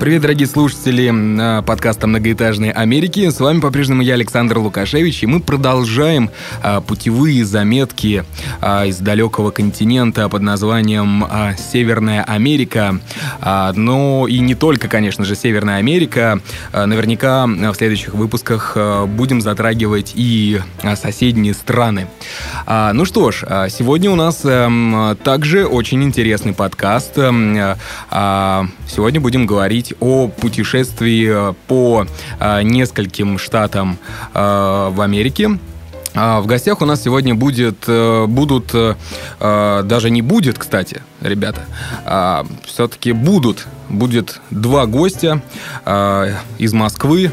Привет, дорогие слушатели подкаста «Многоэтажные Америки». С вами по-прежнему я, Александр Лукашевич, и мы продолжаем а, путевые заметки а, из далекого континента под названием а, «Северная Америка». А, но и не только, конечно же, Северная Америка. А, наверняка в следующих выпусках а, будем затрагивать и а, соседние страны. А, ну что ж, а, сегодня у нас а, также очень интересный подкаст. А, сегодня будем говорить говорить о путешествии э, по э, нескольким штатам э, в Америке. А, в гостях у нас сегодня будет, будут, даже не будет, кстати, ребята, а все-таки будут, будет два гостя из Москвы,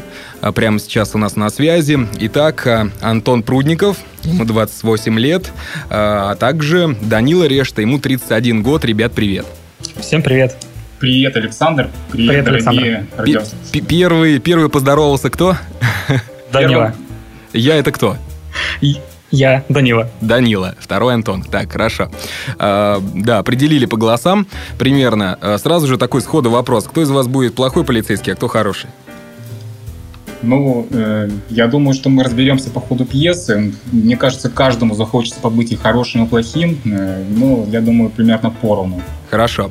прямо сейчас у нас на связи. Итак, Антон Прудников, ему 28 лет, а также Данила Решта, ему 31 год. Ребят, привет. Всем привет. Привет, Александр. Привет, Привет дорогие радиослушатели. Первый, первый поздоровался кто? Данила. Я это кто? Я, Данила. Данила, второй Антон. Так, хорошо. А, да, определили по голосам примерно. А, сразу же такой сходу вопрос. Кто из вас будет плохой полицейский, а кто хороший? Ну, э, я думаю, что мы разберемся по ходу пьесы. Мне кажется, каждому захочется побыть и хорошим, и плохим. Э, ну, я думаю, примерно поровну. Хорошо.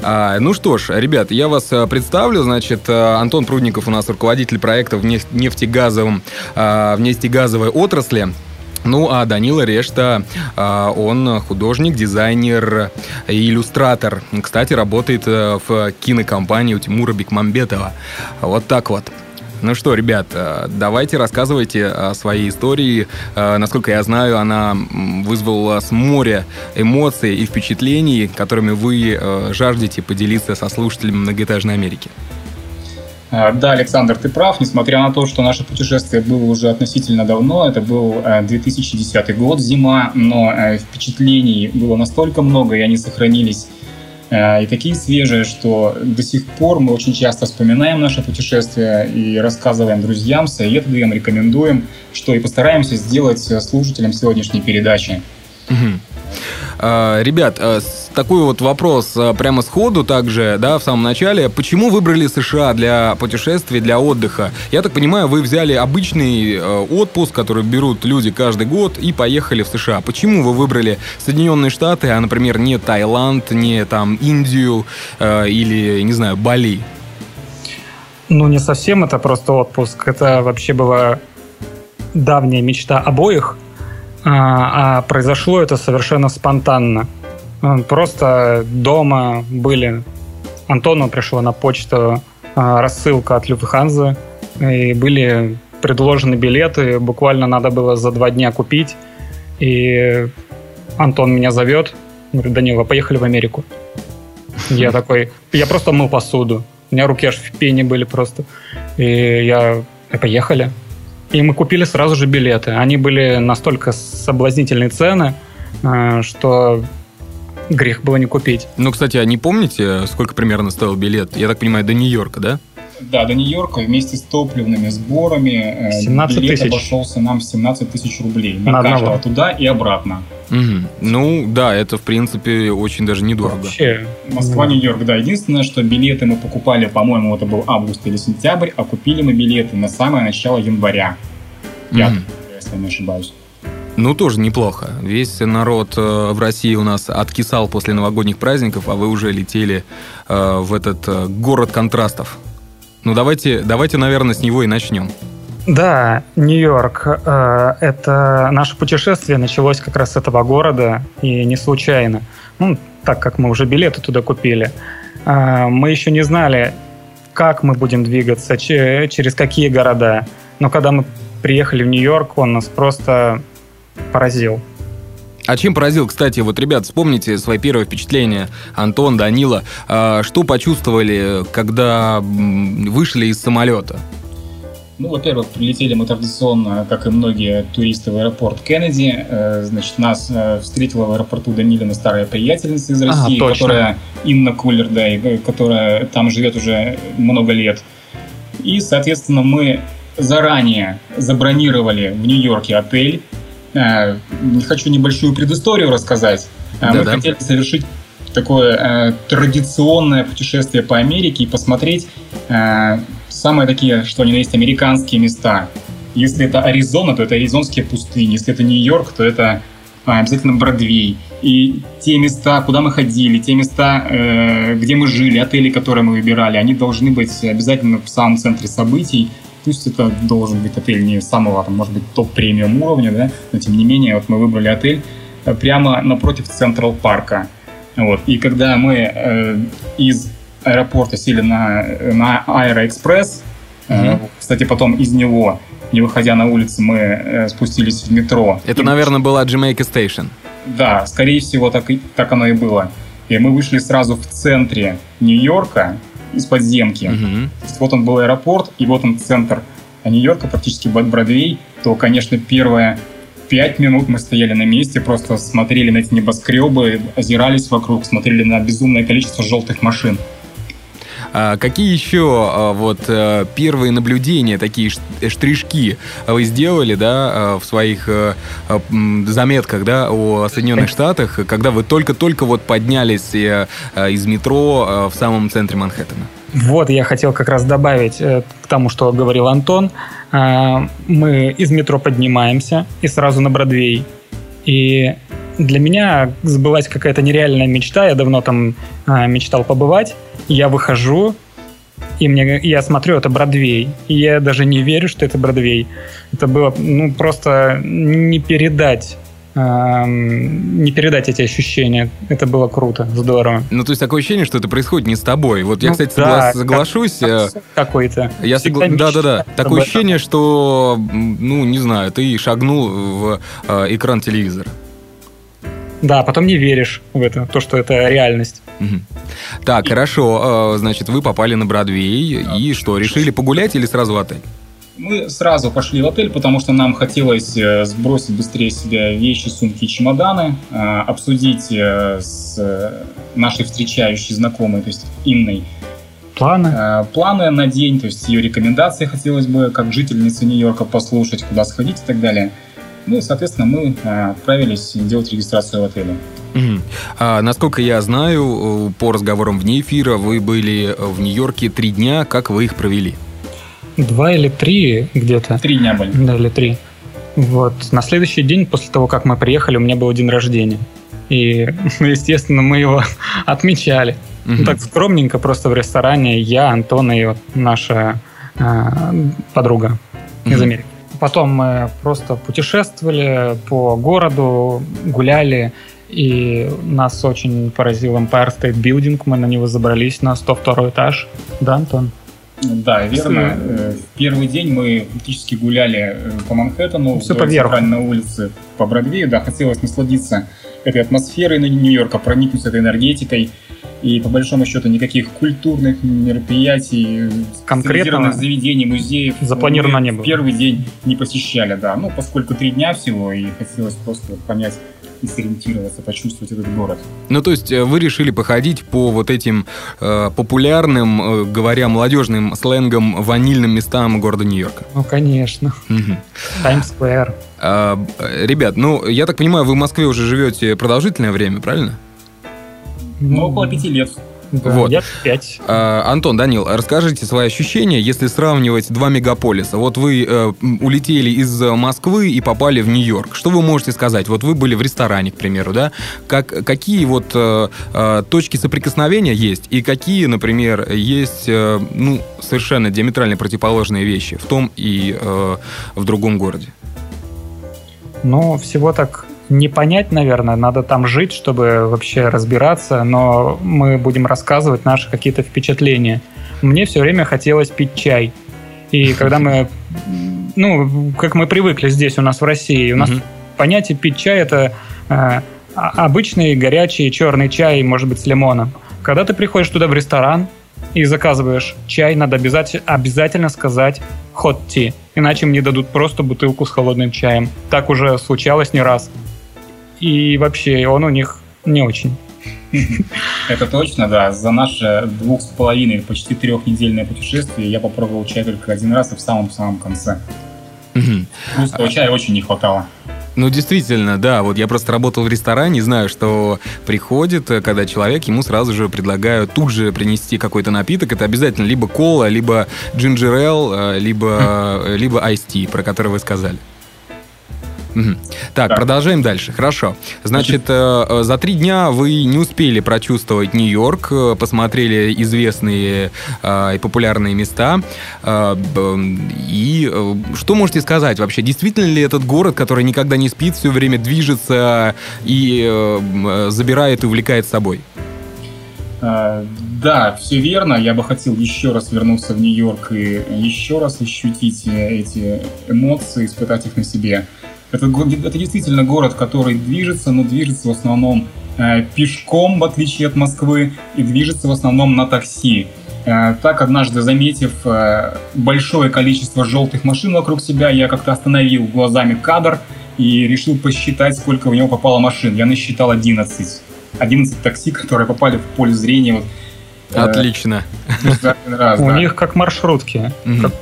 А, ну что ж, ребят, я вас э, представлю. Значит, э, Антон Прудников у нас руководитель проекта в нефтегазовом, в нефтегазовой отрасли. Ну, а Данила Решта, он художник, дизайнер и иллюстратор. Кстати, работает в кинокомпании у Тимура Бекмамбетова. Вот так вот. Ну что, ребят, э, давайте рассказывайте о своей истории. Э, насколько я знаю, она вызвала у вас море эмоций и впечатлений, которыми вы э, жаждете поделиться со слушателями многоэтажной Америки. Да, Александр, ты прав. Несмотря на то, что наше путешествие было уже относительно давно, это был 2010 год, зима, но впечатлений было настолько много, и они сохранились и такие свежие, что до сих пор мы очень часто вспоминаем наше путешествие и рассказываем друзьям, советуем, рекомендуем, что и постараемся сделать слушателям сегодняшней передачи. Угу. А, ребят, а, такой вот вопрос а, прямо сходу также, да, в самом начале. Почему выбрали США для путешествий, для отдыха? Я так понимаю, вы взяли обычный отпуск, который берут люди каждый год, и поехали в США. Почему вы выбрали Соединенные Штаты, а, например, не Таиланд, не там Индию или, не знаю, Бали? Ну, не совсем это просто отпуск. Это вообще была давняя мечта обоих – а, а произошло это совершенно спонтанно. Просто дома были... Антону пришла на почту а, рассылка от Люфтханзы, и были предложены билеты, буквально надо было за два дня купить, и Антон меня зовет, говорит, Данила, поехали в Америку. Я такой, я просто мыл посуду, у меня руки аж в пене были просто, и я, поехали. И мы купили сразу же билеты. Они были настолько соблазнительные цены, э, что грех было не купить. Ну, кстати, а не помните, сколько примерно стоил билет? Я так понимаю, до Нью-Йорка, да? Да, до Нью-Йорка вместе с топливными сборами 17 э, билет тысяч. обошелся нам в 17 тысяч рублей на, на каждого одного. туда и обратно. Угу. Ну, да, это, в принципе, очень даже недорого. Вообще. Москва-Нью-Йорк, да. Единственное, что билеты мы покупали, по-моему, это был август или сентябрь, а купили мы билеты на самое начало января. 5, угу. если я не ошибаюсь. Ну, тоже неплохо. Весь народ э, в России у нас откисал после новогодних праздников, а вы уже летели э, в этот э, город контрастов. Ну, давайте, давайте, наверное, с него и начнем. Да, Нью-Йорк. Э, это наше путешествие началось как раз с этого города, и не случайно. Ну, так как мы уже билеты туда купили. Э, мы еще не знали, как мы будем двигаться, через какие города. Но когда мы приехали в Нью-Йорк, он нас просто поразил. А чем поразил, кстати, вот, ребят, вспомните свои первые впечатления, Антон, Данила, а, что почувствовали, когда вышли из самолета? Ну, во-первых, прилетели мы традиционно, как и многие туристы, в аэропорт Кеннеди. Э, значит, нас э, встретила в аэропорту Данилина старая приятельница из России, ага, которая Инна Кулер, да, и, которая там живет уже много лет. И, соответственно, мы заранее забронировали в Нью-Йорке отель. Э, хочу небольшую предысторию рассказать. Да, мы да. хотели совершить такое э, традиционное путешествие по Америке и посмотреть э, самые такие, что они есть, американские места. Если это Аризона, то это аризонские пустыни. Если это Нью-Йорк, то это а, обязательно Бродвей. И те места, куда мы ходили, те места, э, где мы жили, отели, которые мы выбирали, они должны быть обязательно в самом центре событий. Пусть это должен быть отель не самого, там, может быть, топ-премиум уровня, да, но тем не менее, вот мы выбрали отель э, прямо напротив Централ парка. Вот. И когда мы э, из аэропорта сели на, на Аэроэкспресс. Mm-hmm. Кстати, потом из него, не выходя на улицу, мы э, спустились в метро. Это, и... наверное, была Jamaica Station. Да, скорее всего, так, и, так оно и было. И мы вышли сразу в центре Нью-Йорка из подземки. Mm-hmm. Вот он был аэропорт, и вот он центр Нью-Йорка, практически Бродвей. То, конечно, первое пять минут мы стояли на месте, просто смотрели на эти небоскребы, озирались вокруг, смотрели на безумное количество желтых машин. А какие еще а, вот э, первые наблюдения, такие штришки вы сделали, да, а, в своих э, заметках, да, о Соединенных Штатах, когда вы только-только вот поднялись э, из метро в самом центре Манхэттена? Вот, я хотел как раз добавить к тому, что говорил Антон. Мы из метро поднимаемся и сразу на Бродвей. И для меня сбылась какая-то нереальная мечта. Я давно там мечтал побывать я выхожу, и мне, я смотрю, это Бродвей. И я даже не верю, что это Бродвей. Это было, ну, просто не передать не передать эти ощущения. Это было круто, здорово. Ну, то есть такое ощущение, что это происходит не с тобой. Вот я, ну, кстати, да, соглашусь. Как, э, какой-то. Я согла... Да, да, да. Такое ощущение, что, ну, не знаю, ты шагнул в э, экран телевизора. Да, потом не веришь в это, то, что это реальность. Угу. Так, и... хорошо. Э, значит, вы попали на Бродвей. Да. И что, решили погулять или сразу в отель? Мы сразу пошли в отель, потому что нам хотелось э, сбросить быстрее себе вещи, сумки и чемоданы, э, обсудить с нашей встречающей знакомой, то есть Инной, Планы? Планы на день, то есть ее рекомендации хотелось бы, как жительницы Нью-Йорка, послушать, куда сходить и так далее. Ну и, соответственно, мы отправились делать регистрацию в отеле. Угу. А, насколько я знаю, по разговорам вне эфира, вы были в Нью-Йорке три дня. Как вы их провели? Два или три где-то. Три дня были. Да, или три. Вот. На следующий день, после того, как мы приехали, у меня был день рождения. И, естественно, мы его отмечали. Угу. Ну, так скромненько, просто в ресторане. Я, Антон и вот наша э, подруга угу. из Америки. Потом мы просто путешествовали по городу, гуляли. И нас очень поразил Empire State Building. Мы на него забрались на 102 этаж. Да, Антон? Да, верно. Э, в первый день мы практически гуляли э, по Манхэттену, Все по центральной улице, по Бродвею. Да, хотелось насладиться этой атмосферой на Нью-Йорка, проникнуться этой энергетикой. И по большому счету никаких культурных мероприятий, конкретных заведений, музеев запланировано не было. Первый день не посещали, да. Ну, поскольку три дня всего, и хотелось просто понять и сориентироваться, почувствовать этот город. Ну, то есть э, вы решили походить по вот этим э, популярным, э, говоря молодежным сленгом, ванильным местам города Нью-Йорка? Ну, конечно. Таймс-сквер. А, ребят, ну, я так понимаю, вы в Москве уже живете продолжительное время, правильно? Ну, около пяти лет. Да, вот. Я 5. А, Антон, Данил, расскажите свои ощущения, если сравнивать два мегаполиса. Вот вы э, улетели из Москвы и попали в Нью-Йорк. Что вы можете сказать? Вот вы были в ресторане, к примеру, да? Как, какие вот э, э, точки соприкосновения есть и какие, например, есть э, ну, совершенно диаметрально противоположные вещи в том и э, в другом городе? Ну, всего так не понять, наверное, надо там жить, чтобы вообще разбираться, но мы будем рассказывать наши какие-то впечатления. Мне все время хотелось пить чай. И когда мы, ну, как мы привыкли здесь у нас в России, у нас mm-hmm. понятие пить чай это э, обычный горячий черный чай, может быть, с лимоном. Когда ты приходишь туда в ресторан, и заказываешь чай, надо обязательно, обязательно сказать hot tea, иначе мне дадут просто бутылку с холодным чаем. Так уже случалось не раз. И вообще он у них не очень. Это точно, да. За наше двух с половиной, почти трехнедельное путешествие я попробовал чай только один раз и в самом-самом конце. Русского чая очень не хватало. Ну, действительно, да. Вот я просто работал в ресторане, знаю, что приходит, э, когда человек, ему сразу же предлагают тут же принести какой-то напиток. Это обязательно либо кола, либо джинджер э, либо, э, либо tea, про который вы сказали. Так, да. продолжаем дальше. Хорошо. Значит, э, э, за три дня вы не успели прочувствовать Нью-Йорк, э, посмотрели известные э, и популярные места. Э, и э, что можете сказать вообще? Действительно ли этот город, который никогда не спит, все время движется и э, забирает и увлекает собой? Да, все верно. Я бы хотел еще раз вернуться в Нью-Йорк и еще раз ощутить эти эмоции, испытать их на себе. Это, это действительно город, который движется, но движется в основном э, пешком, в отличие от Москвы, и движется в основном на такси. Э, так, однажды заметив э, большое количество желтых машин вокруг себя, я как-то остановил глазами кадр и решил посчитать, сколько в него попало машин. Я насчитал 11. 11 такси, которые попали в поле зрения. Вот, э, Отлично. Раз, У них как маршрутки. Как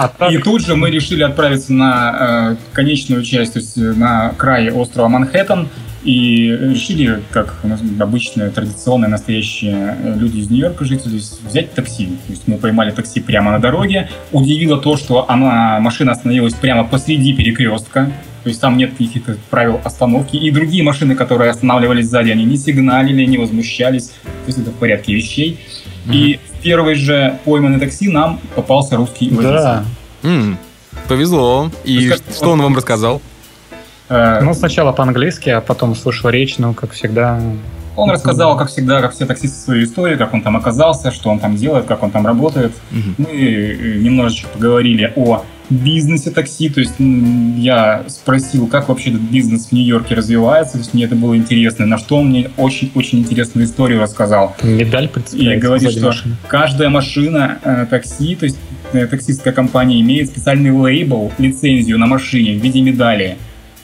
а так... И тут же мы решили отправиться на э, конечную часть, то есть э, на край острова Манхэттен, и решили, как у нас обычные, традиционные, настоящие э, люди из Нью-Йорка, жители, взять такси. То есть мы поймали такси прямо на дороге. Удивило то, что она, машина остановилась прямо посреди перекрестка. То есть там нет каких-то правил остановки. И другие машины, которые останавливались сзади, они не сигналили, не возмущались. То есть это в порядке вещей. Mm-hmm. И первой же пойманной такси нам попался русский водитель. Да. Mm. Повезло. И есть, что он, он вам рассказал? Э, ну, сначала по-английски, а потом слушал речь, ну, как всегда. Он рассказал, как всегда, как все таксисты, свою историю, как он там оказался, что он там делает, как он там работает. Mm-hmm. Мы э, немножечко поговорили о бизнесе такси, то есть я спросил, как вообще этот бизнес в Нью-Йорке развивается, то есть мне это было интересно, на что он мне очень-очень интересную историю рассказал. Медаль И говорит, что машины. каждая машина э, такси, то есть э, таксистская компания имеет специальный лейбл, лицензию на машине в виде медали.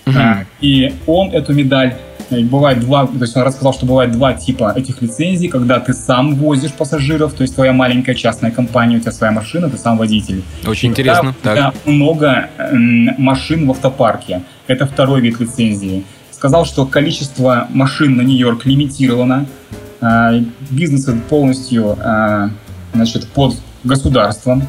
Угу. А, и он эту медаль бывает два, то есть он рассказал, что бывает два типа этих лицензий, когда ты сам возишь пассажиров, то есть твоя маленькая частная компания, у тебя своя машина, ты сам водитель. Очень интересно. Когда, так. много машин в автопарке. Это второй вид лицензии. Сказал, что количество машин на Нью-Йорк лимитировано. А, бизнес полностью а, значит, под государством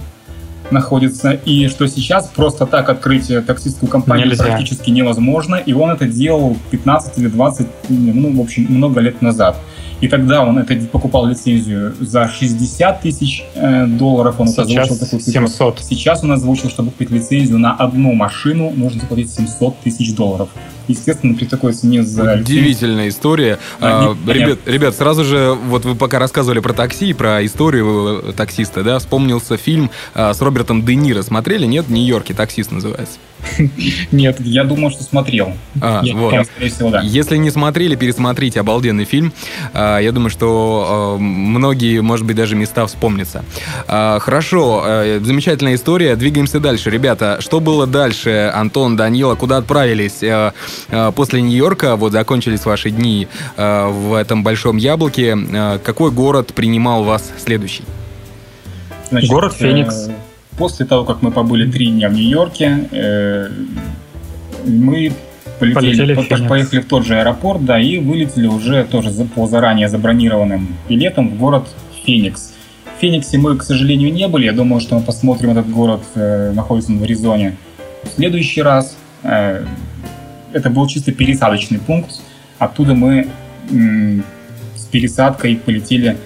находится, и что сейчас просто так открыть таксистскую компанию Нельзя. практически невозможно, и он это делал 15 или 20, ну, в общем, много лет назад. И тогда он это покупал лицензию за 60 тысяч э, долларов. Он Сейчас озвучил такую 700. Сейчас он озвучил, чтобы купить лицензию на одну машину, нужно заплатить 700 тысяч долларов. Естественно, при такой цене за... Удивительная история. А, ребят, ребят, сразу же, вот вы пока рассказывали про такси, про историю э, таксиста, да, вспомнился фильм а, с Робертом Де Ниро. Смотрели? Нет? В Нью-Йорке таксист называется. Нет, я думал, что смотрел. А, я, вот. скорее всего, да. Если не смотрели, пересмотрите обалденный фильм. А, я думаю, что а, многие, может быть, даже места вспомнятся. А, хорошо, замечательная история. Двигаемся дальше. Ребята, что было дальше? Антон, Данила, куда отправились? После Нью-Йорка, вот закончились ваши дни в этом большом яблоке. Какой город принимал вас следующий? Значит, Город Феникс. Э, После того, как мы побыли три дня в Нью-Йорке, э, мы полетели, полетели в поехали в тот же аэропорт, да, и вылетели уже тоже по заранее забронированным билетам в город Феникс. В Фениксе мы, к сожалению, не были. Я думаю, что мы посмотрим этот город, э, находится в Аризоне. В следующий раз э, это был чисто пересадочный пункт. Оттуда мы м, с пересадкой полетели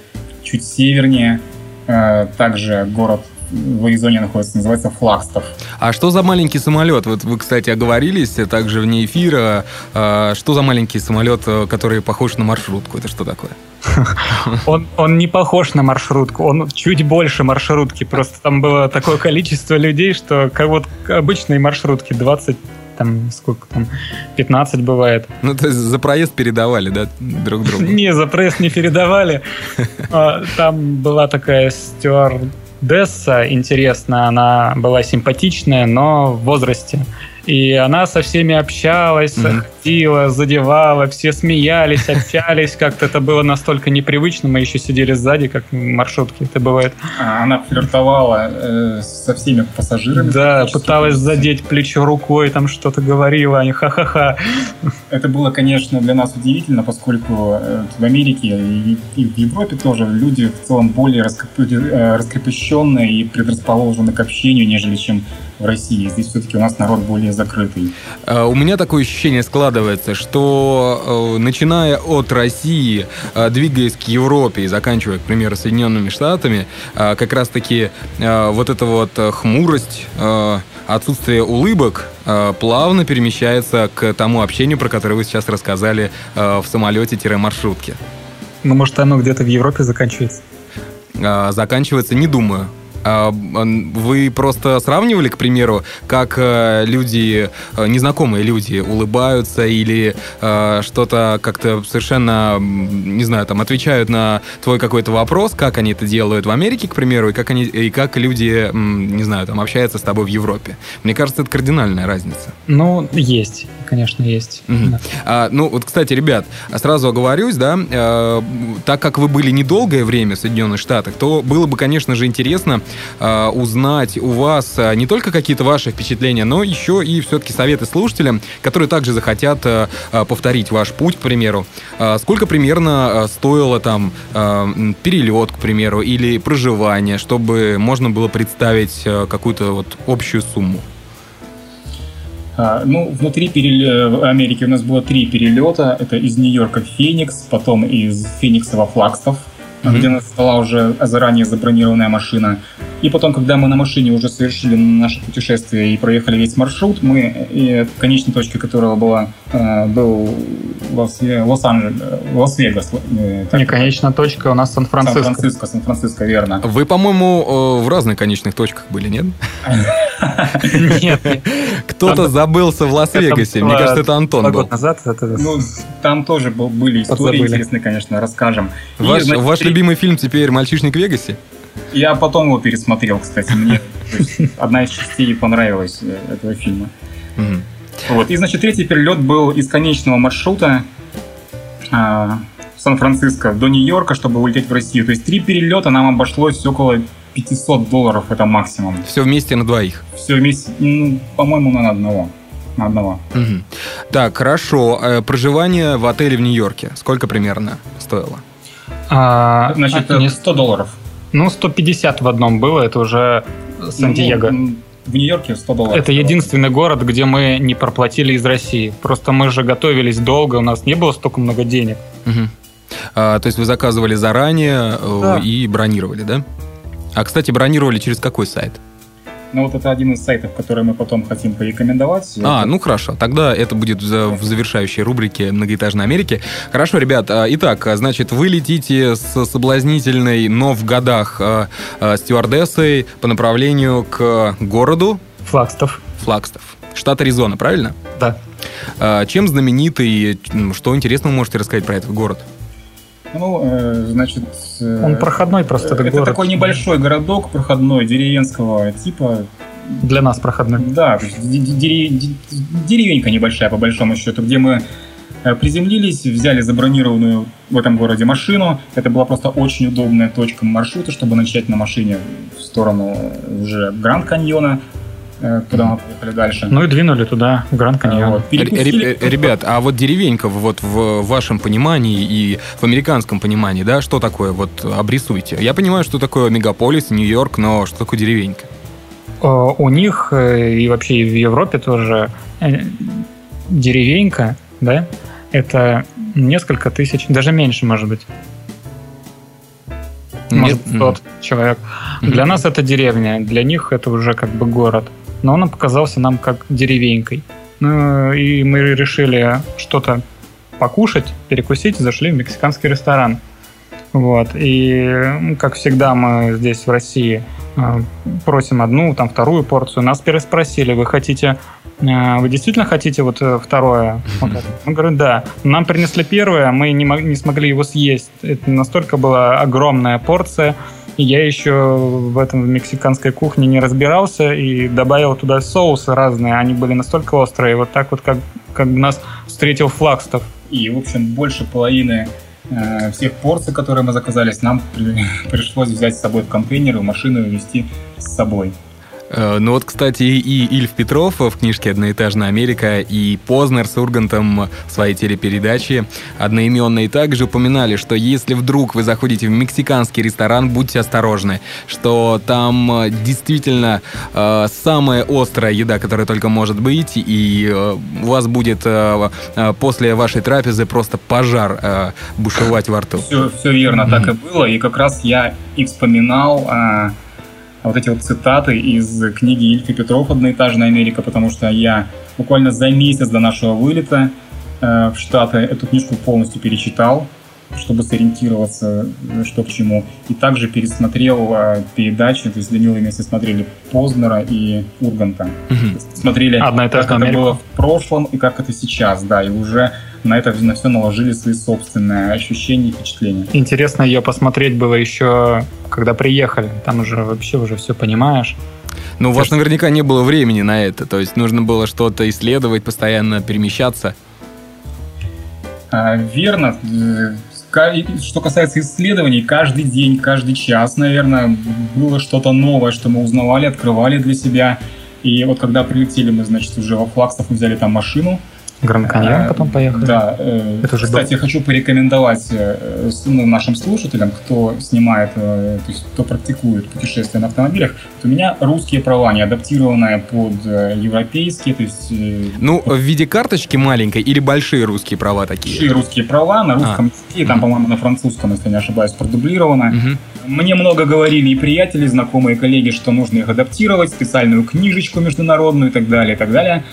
чуть севернее. Э, также город в Аризоне находится, называется Флагстов. А что за маленький самолет? Вот вы, кстати, оговорились также вне эфира. А, что за маленький самолет, э, который похож на маршрутку? Это что такое? Он, он не похож на маршрутку, он чуть больше маршрутки. Просто там было такое количество людей, что как вот обычные маршрутки 20 там, сколько там, 15 бывает. Ну, то есть за проезд передавали, да, друг другу? Не, за проезд не передавали. А, там была такая стюардесса интересная, она была симпатичная, но в возрасте. И она со всеми общалась, mm-hmm. ходила, задевала, все смеялись, общались. Как-то это было настолько непривычно. Мы еще сидели сзади, как в маршрутке это бывает. А, она флиртовала э, со всеми пассажирами. Да, пыталась задеть плечо рукой, там что-то говорила, они ха-ха-ха. Это было, конечно, для нас удивительно, поскольку э, в Америке и, и в Европе тоже люди в целом более э, раскрепощенные и предрасположены к общению, нежели чем в России. Здесь все-таки у нас народ более закрытый. А, у меня такое ощущение складывается, что э, начиная от России, э, двигаясь к Европе и заканчивая, к примеру, Соединенными Штатами, э, как раз-таки вот эта вот хмурость, отсутствие улыбок плавно перемещается к тому общению, про которое вы сейчас рассказали в самолете-маршрутке. Ну, может, оно где-то в Европе заканчивается? Заканчивается, не думаю. А, вы просто сравнивали, к примеру, как э, люди, э, незнакомые люди улыбаются или э, что-то как-то совершенно, не знаю, там отвечают на твой какой-то вопрос, как они это делают в Америке, к примеру, и как они, и как люди, не знаю, там общаются с тобой в Европе. Мне кажется, это кардинальная разница. Ну, есть, конечно, есть. Угу. Да. А, ну, вот, кстати, ребят, сразу оговорюсь, да, э, так как вы были недолгое время в Соединенных Штатах, то было бы, конечно же, интересно э, узнать у вас э, не только какие-то ваши впечатления, но еще и все-таки советы слушателям, которые также захотят э, э, повторить ваш путь, к примеру. Э, сколько примерно э, стоило там э, перелет, к примеру, или проживание, чтобы можно было представить какую-то вот общую сумму? А, ну, внутри перел... Америки у нас было три перелета. Это из Нью-Йорка в Феникс, потом из Феникса во Флагстов, mm-hmm. где нас была уже заранее забронированная машина. И потом, когда мы на машине уже совершили наше путешествие и проехали весь маршрут, мы и конечной точкой которого была, э, был Лос-Анджелес, Лас-Вегас. Э, Не, конечная точка у нас Сан-Франциско. Сан-Франциско, Сан-Франциско, верно. Вы, по-моему, э, в разных конечных точках были, нет? Нет. Кто-то забылся в Лас-Вегасе. Мне кажется, это Антон был. назад. Ну, там тоже были истории интересные, конечно, расскажем. Ваш любимый фильм теперь «Мальчишник в Вегасе»? Я потом его пересмотрел, кстати. Мне одна из частей понравилась э, этого фильма. Вот. И, значит, третий перелет был из конечного маршрута а, Сан-Франциско до Нью-Йорка, чтобы улететь в Россию. То есть три перелета нам обошлось около 500 долларов, это максимум. Все вместе на двоих? Все вместе, ну, по-моему, на одного. На одного. Угу. Так, хорошо. Э, проживание в отеле в Нью-Йорке сколько примерно стоило? А, Значит, а, не 100 долларов. Ну, 150 в одном было, это уже Сан-Диего. Ну, в Нью-Йорке 100 долларов. Это единственный город, где мы не проплатили из России. Просто мы же готовились долго, у нас не было столько много денег. Угу. А, то есть вы заказывали заранее э, да. и бронировали, да? А, кстати, бронировали через какой сайт? Ну, вот это один из сайтов, который мы потом хотим порекомендовать. А, ну хорошо. Тогда это будет в завершающей рубрике «Многоэтажной Америки». Хорошо, ребят. А, итак, значит, вы летите с соблазнительной, но в годах а, а, стюардессой по направлению к городу... Флагстов. Флагстов. Штат Аризона, правильно? Да. Чем знаменитый, что интересного можете рассказать про этот город? Ну, э, значит... Э, Он проходной просто, Это город. такой небольшой городок проходной, деревенского типа. Для нас проходной. Да, деревенька небольшая, по большому счету, где мы э, приземлились, взяли забронированную в этом городе машину. Это была просто очень удобная точка маршрута, чтобы начать на машине в сторону уже Гранд Каньона, куда мы поехали дальше. Ну и двинули туда, в Гранд Каньон. Вот. Ребят, а вот деревенька вот в вашем понимании и в американском понимании, да, что такое? Вот обрисуйте. Я понимаю, что такое мегаполис, Нью-Йорк, но что такое деревенька? У них э, и вообще в Европе тоже э, деревенька, да, это несколько тысяч, даже меньше, может быть. Может, 100 человек. Для нас это деревня, для них это уже как бы город но он показался нам как деревенькой. Ну, и мы решили что-то покушать, перекусить, зашли в мексиканский ресторан. Вот. И, как всегда, мы здесь, в России, э, просим одну, там, вторую порцию. Нас переспросили, вы хотите «А вы действительно хотите вот э, второе? Он говорит, да. Нам принесли первое, мы не, не смогли его съесть. Это настолько была огромная порция, я еще в этом в мексиканской кухне не разбирался и добавил туда соусы разные. Они были настолько острые, вот так вот, как, как нас встретил Флагстов. И, в общем, больше половины э, всех порций, которые мы заказали, нам при, пришлось взять с собой в контейнер и машину и с собой. Э, ну вот, кстати, и Ильф Петров в книжке «Одноэтажная Америка» и Познер с Ургантом в своей телепередаче одноименные также упоминали, что если вдруг вы заходите в мексиканский ресторан, будьте осторожны, что там э, действительно э, самая острая еда, которая только может быть, и э, у вас будет э, э после вашей трапезы просто пожар э, бушевать во рту. Все, все верно, mm-hmm. так и было, и как раз я и вспоминал... Э вот эти вот цитаты из книги Ильфа Петров «Одноэтажная Америка», потому что я буквально за месяц до нашего вылета э, в Штаты эту книжку полностью перечитал, чтобы сориентироваться, э, что к чему. И также пересмотрел э, передачи, то есть с Данилой вместе смотрели Познера и Урганта. Угу. Смотрели, Одна как это Америку. было в прошлом и как это сейчас, да, и уже на это на все наложили свои собственные ощущения и впечатления. Интересно ее посмотреть было еще, когда приехали. Там уже вообще уже все понимаешь. Ну, у вас наверняка не было времени на это, то есть нужно было что-то исследовать, постоянно перемещаться. А, верно. Что касается исследований, каждый день, каждый час, наверное, было что-то новое, что мы узнавали, открывали для себя. И вот когда прилетели мы, значит, уже во Флаксов, мы взяли там машину, Гранд Каньон потом поехали. Да. Э, Это уже Кстати, был... хочу порекомендовать э, ну, нашим слушателям, кто снимает, э, то есть кто практикует путешествия на автомобилях, то у меня русские права, не адаптированные под европейские, то есть... Ну, в виде карточки маленькой или большие русские права такие? Большие русские права на русском а. языке, там, по-моему, на французском, если не ошибаюсь, продублировано. Угу. Мне много говорили и приятели, знакомые, коллеги, что нужно их адаптировать, специальную книжечку международную и так далее, и так далее.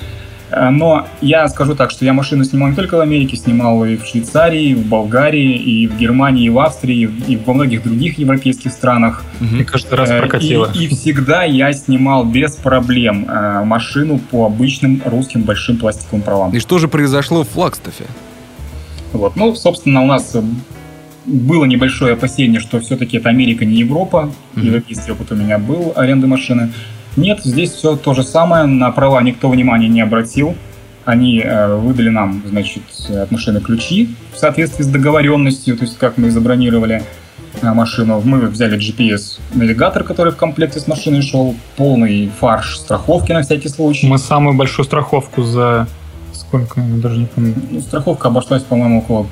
Э, но я скажу так, что я машину снимал не только в Америке, снимал и в Швейцарии, и в Болгарии, и в Германии, и в Австрии, и во многих других европейских странах. И каждый раз э, прокатило. И, и всегда я снимал без проблем э, машину по обычным русским большим пластиковым правам. И что же произошло в Флагстафе? Вот, ну, собственно, у нас было небольшое опасение, что все-таки это Америка, не Европа. Mm-hmm. Европейский опыт у меня был аренды машины. Нет, здесь все то же самое, на права никто внимания не обратил. Они э, выдали нам, значит, от машины ключи в соответствии с договоренностью, то есть как мы забронировали э, машину. Мы взяли GPS-навигатор, который в комплекте с машиной шел, полный фарш страховки на всякий случай. Мы самую большую страховку за сколько, даже не помню. Страховка обошлась, по-моему, около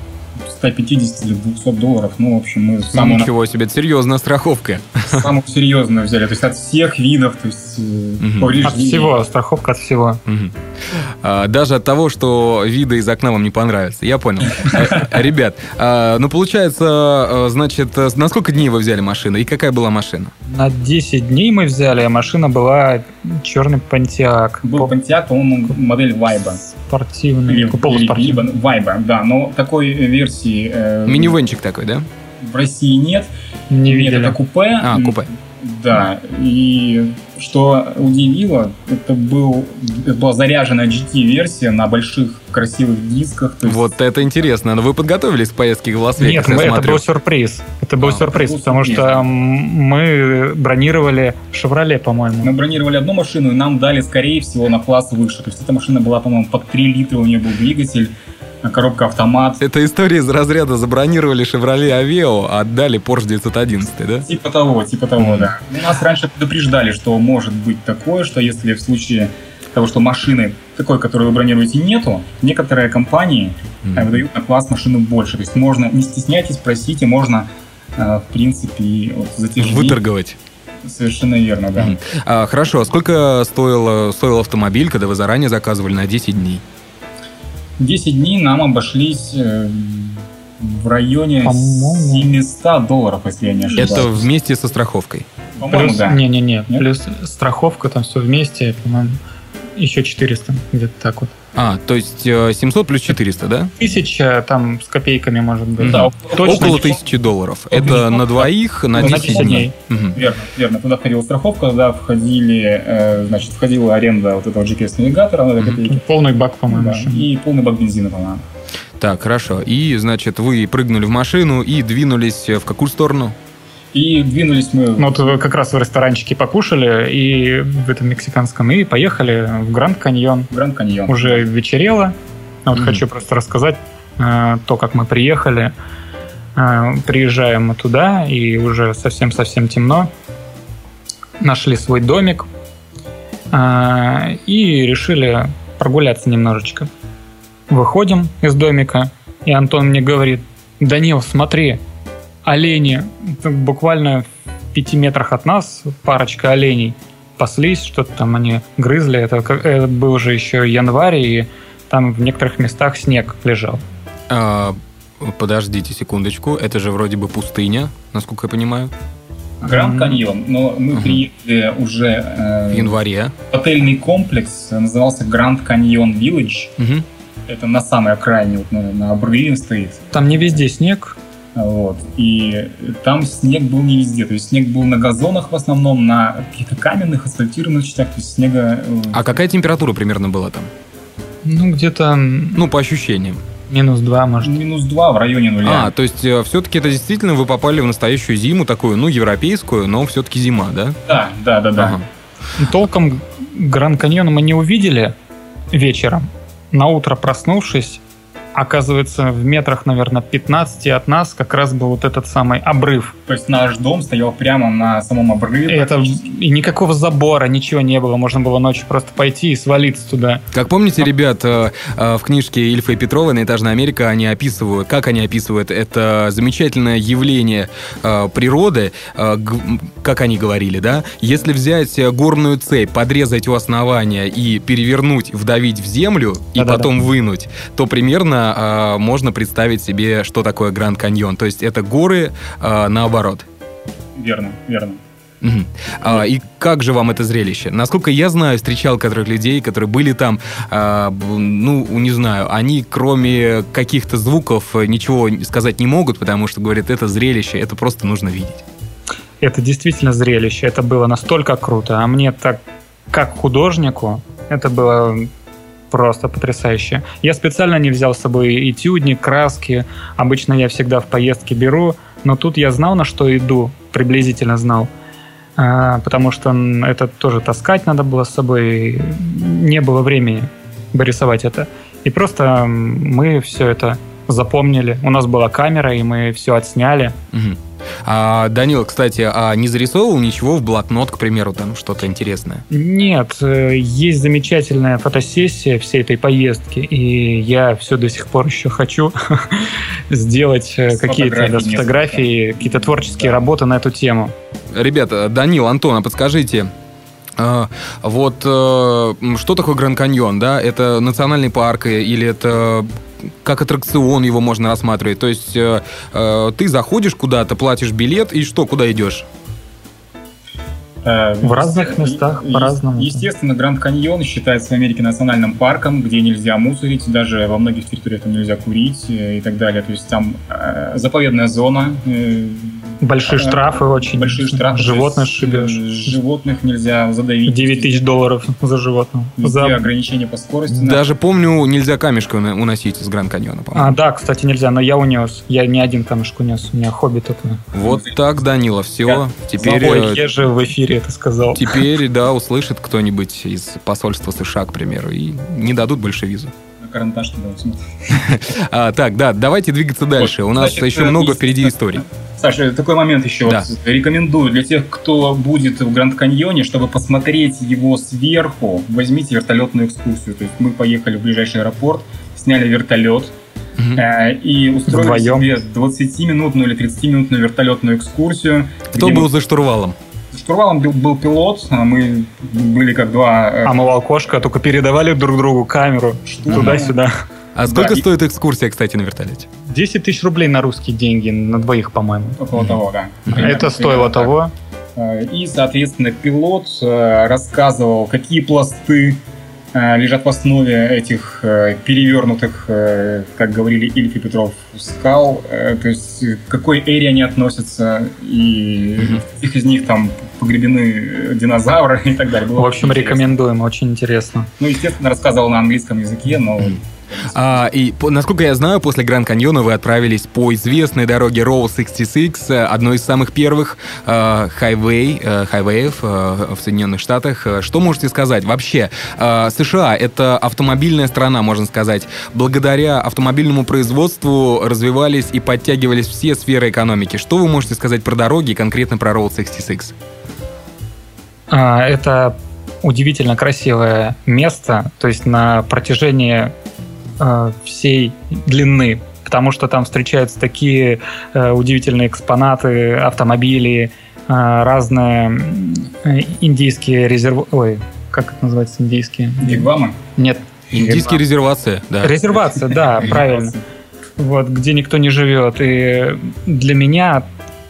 150 или 200 долларов. Ну, в общем, мы самую... Ничего себе, это серьезная страховка. Самую серьезную взяли. То есть от всех видов, то есть угу. повреждений. От всего, страховка от всего. Угу. А, даже от того, что виды из окна вам не понравятся. Я понял. Э, ребят, а, ну, получается, э, значит, на сколько дней вы взяли машину и какая была машина? На 10 дней мы взяли, а машина была черный Pontiac. Был Pontiac, по-моему, модель Vibe. Спортивный. Или, или Vibe, да. Но такой версии... Э, Минивенчик такой, да? В России нет. Не видели. Нет, это купе. А, купе. Да, и что удивило, это, был, это была заряженная GT-версия на больших красивых дисках. есть... Вот это интересно. Но вы подготовились к поездке в Лас-Вегас? Нет, мы, это был сюрприз. Это был а, сюрприз, был потому сюрприз. что мы бронировали «Шевроле», по-моему. Мы бронировали одну машину, и нам дали, скорее всего, на класс выше. То есть эта машина была, по-моему, под 3 литра у нее был двигатель коробка автомат. Это история из разряда забронировали Chevrolet Aveo, а отдали Porsche 911, да? Типа того, типа того, mm-hmm. да. У нас раньше предупреждали, что может быть такое, что если в случае того, что машины такой, которую вы бронируете, нету, некоторые компании mm-hmm. выдают на класс машину больше. То есть можно, не стесняйтесь, просите, можно, э, в принципе, вот, затяжить. Выторговать. Совершенно верно, да. Mm-hmm. А, хорошо, а сколько стоил, стоил автомобиль, когда вы заранее заказывали на 10 дней? 10 дней нам обошлись э, в районе 700 долларов, если я не ошибаюсь. Это вместе со страховкой? По-моему, плюс, да. Не-не-не, плюс страховка, там все вместе, по-моему, еще 400, где-то так вот. А, то есть э, 700 плюс 400, да? Тысяча там с копейками, может быть. Да, Точно Около тысячи долларов. Около Это на двоих, на На 10 10 дней. дней. Мгм. Верно, верно. Туда входила страховка, туда входили, э, значит, входила аренда вот этого GPS-навигатора на копейки. Полный бак, по-моему, Да, и полный бак бензина, по-моему. Так, хорошо. И, значит, вы прыгнули в машину и двинулись в какую сторону? И двинулись мы... Ну, вот как раз в ресторанчике покушали, и в этом мексиканском, и поехали в Гранд Каньон. Гранд Каньон. Уже вечерело. Вот Мгм. хочу просто рассказать э, то, как мы приехали. Э, приезжаем мы туда, и уже совсем-совсем темно. Нашли свой домик э, и решили прогуляться немножечко. Выходим из домика, и Антон мне говорит, Данил, смотри, олени, буквально в пяти метрах от нас парочка оленей паслись, что-то там они грызли. Это, это был уже еще январь, и там в некоторых местах снег лежал. А, подождите секундочку. Это же вроде бы пустыня, насколько я понимаю, Гранд. Каньон. Но мы Мгм. приехали уже э, в январе. отельный комплекс, э, назывался Гранд Каньон Виллидж. Это на самой окраине, вот на, на обрыве стоит. Там не везде снег. Вот. И там снег был не везде. То есть снег был на газонах в основном, на каких-то каменных, асфальтированных частях. То есть снега... э, А какая температура примерно была там? Ну, где-то Ну, по ощущениям. минус два, может. Минус 2 в районе нуля. А, то есть все-таки это действительно вы попали в настоящую зиму, такую, ну, европейскую, но все-таки зима, да? Да, да, да, да. Ага. Толком Гранд Каньон мы не увидели вечером. На утро проснувшись, оказывается, в метрах, наверное, 15 от нас как раз был вот этот самый обрыв. То есть наш дом стоял прямо на самом обрыве. И, это, и никакого забора, ничего не было. Можно было ночью просто пойти и свалиться туда. Как помните, ребят, э, э, в книжке Ильфа и Петрова «Наэтажная Америка» они описывают, как они описывают это замечательное явление э, природы, как они говорили, да? Если взять горную цепь, подрезать у основания и перевернуть, вдавить в землю и Да-да-да. потом вынуть, то примерно э, можно представить себе, что такое Гранд Каньон. То есть это горы э, наоборот. Верно, верно. Мгм. А, и как же вам это зрелище? Насколько я знаю, встречал которых людей, которые были там, а, ну, не знаю, они кроме каких-то звуков э, ничего сказать не могут, потому что, говорят, это зрелище, это просто нужно видеть. Это действительно зрелище. Это было настолько круто. А мне так, как художнику, это было просто потрясающе. Я специально не взял с собой этюдник, краски. Обычно я всегда в поездке беру. Но тут я знал, на что иду. Приблизительно знал. А, потому что это тоже таскать надо было с собой. Не было времени рисовать это. И просто мы все это запомнили. У нас была камера, и мы все отсняли. Мгм. А, Данила, кстати, а не зарисовывал ничего в блокнот, к примеру, там что-то интересное? Нет, э, есть замечательная фотосессия всей этой поездки, и я все до сих пор еще хочу сделать э, какие-то да, фотографии, какие-то творческие Да. работы на эту тему. Ребята, Данил, Антон, а подскажите, а, вот э, что такое Гранд Каньон, да? Это национальный парк или это как аттракцион его можно рассматривать? То есть э, э, ты заходишь куда-то, платишь билет и что, куда идешь? Э, В разных местах по-разному. Естественно, Гранд Каньон считается в Америке национальным парком, где нельзя мусорить, даже во многих территориях там нельзя курить э, и так далее. То есть там э, заповедная зона. э, Большие э, штрафы очень. Большие штрафы. Животных шибешь. Животных нельзя задавить. 9 тысяч долларов за животного. Везде За- ограничения по скорости. на- Даже помню, нельзя камешка уна- уносить из Гранд Каньона, А, да, кстати, нельзя, но я унес. Я не один камешек унес. У меня хобби такое. Вот так, Данила, все. Теперь, Ой, э, я же в эфире это сказал. теперь, да, услышит кто-нибудь из посольства США, к примеру, и не дадут больше визу. на карандаш туда вот. А, так, да, давайте двигаться дальше. У нас значит, еще э, много есть- впереди историй. Саша, такой момент еще. Да. Вот рекомендую для тех, кто будет в Гранд Каньоне, чтобы посмотреть его сверху, возьмите вертолетную экскурсию. То есть мы поехали в ближайший аэропорт, сняли вертолет э, и устроили Вдвоем. себе 20-минутную или 30-минутную вертолетную экскурсию. Кто был мы- за штурвалом? За штурвалом был, был пилот, а мы были как два... э, А мы окошко только передавали друг другу камеру штурмана. туда-сюда. А сколько и- стоит экскурсия, кстати, на вертолете? 10 тысяч рублей на русские деньги, на двоих, по-моему. Около того, да. Это Примерно- стоило примерно так. того. Э, И, соответственно, пилот э, рассказывал, какие пласты э, лежат в основе этих перевернутых, как говорили Ильф и Петров, скал, то есть к какой эре они относятся, и каких из них там погребены динозавры и так далее. Было В общем, рекомендуем, очень интересно. Ну, естественно, рассказывал на английском языке, но... А, и, по- насколько я знаю, после Гранд Каньона вы отправились по известной дороге Roll 66, э, одной из самых первых э, хайвей, э, хайвеев э, в Соединенных Штатах. Э, Что можете сказать? Вообще, э, США — это автомобильная страна, можно сказать. Благодаря автомобильному производству развивались и подтягивались все сферы экономики. Что вы можете сказать про дороги конкретно про Roll 66? А, Это удивительно красивое место, то есть на протяжении э, всей длины, потому что там встречаются такие э, удивительные экспонаты, автомобили, э, разные индийские резерв... Ой, как это называется индийские? Вигвамы? Нет, Индийские резервации, да. резервация, да, правильно. Вот, где никто не живет. И для меня,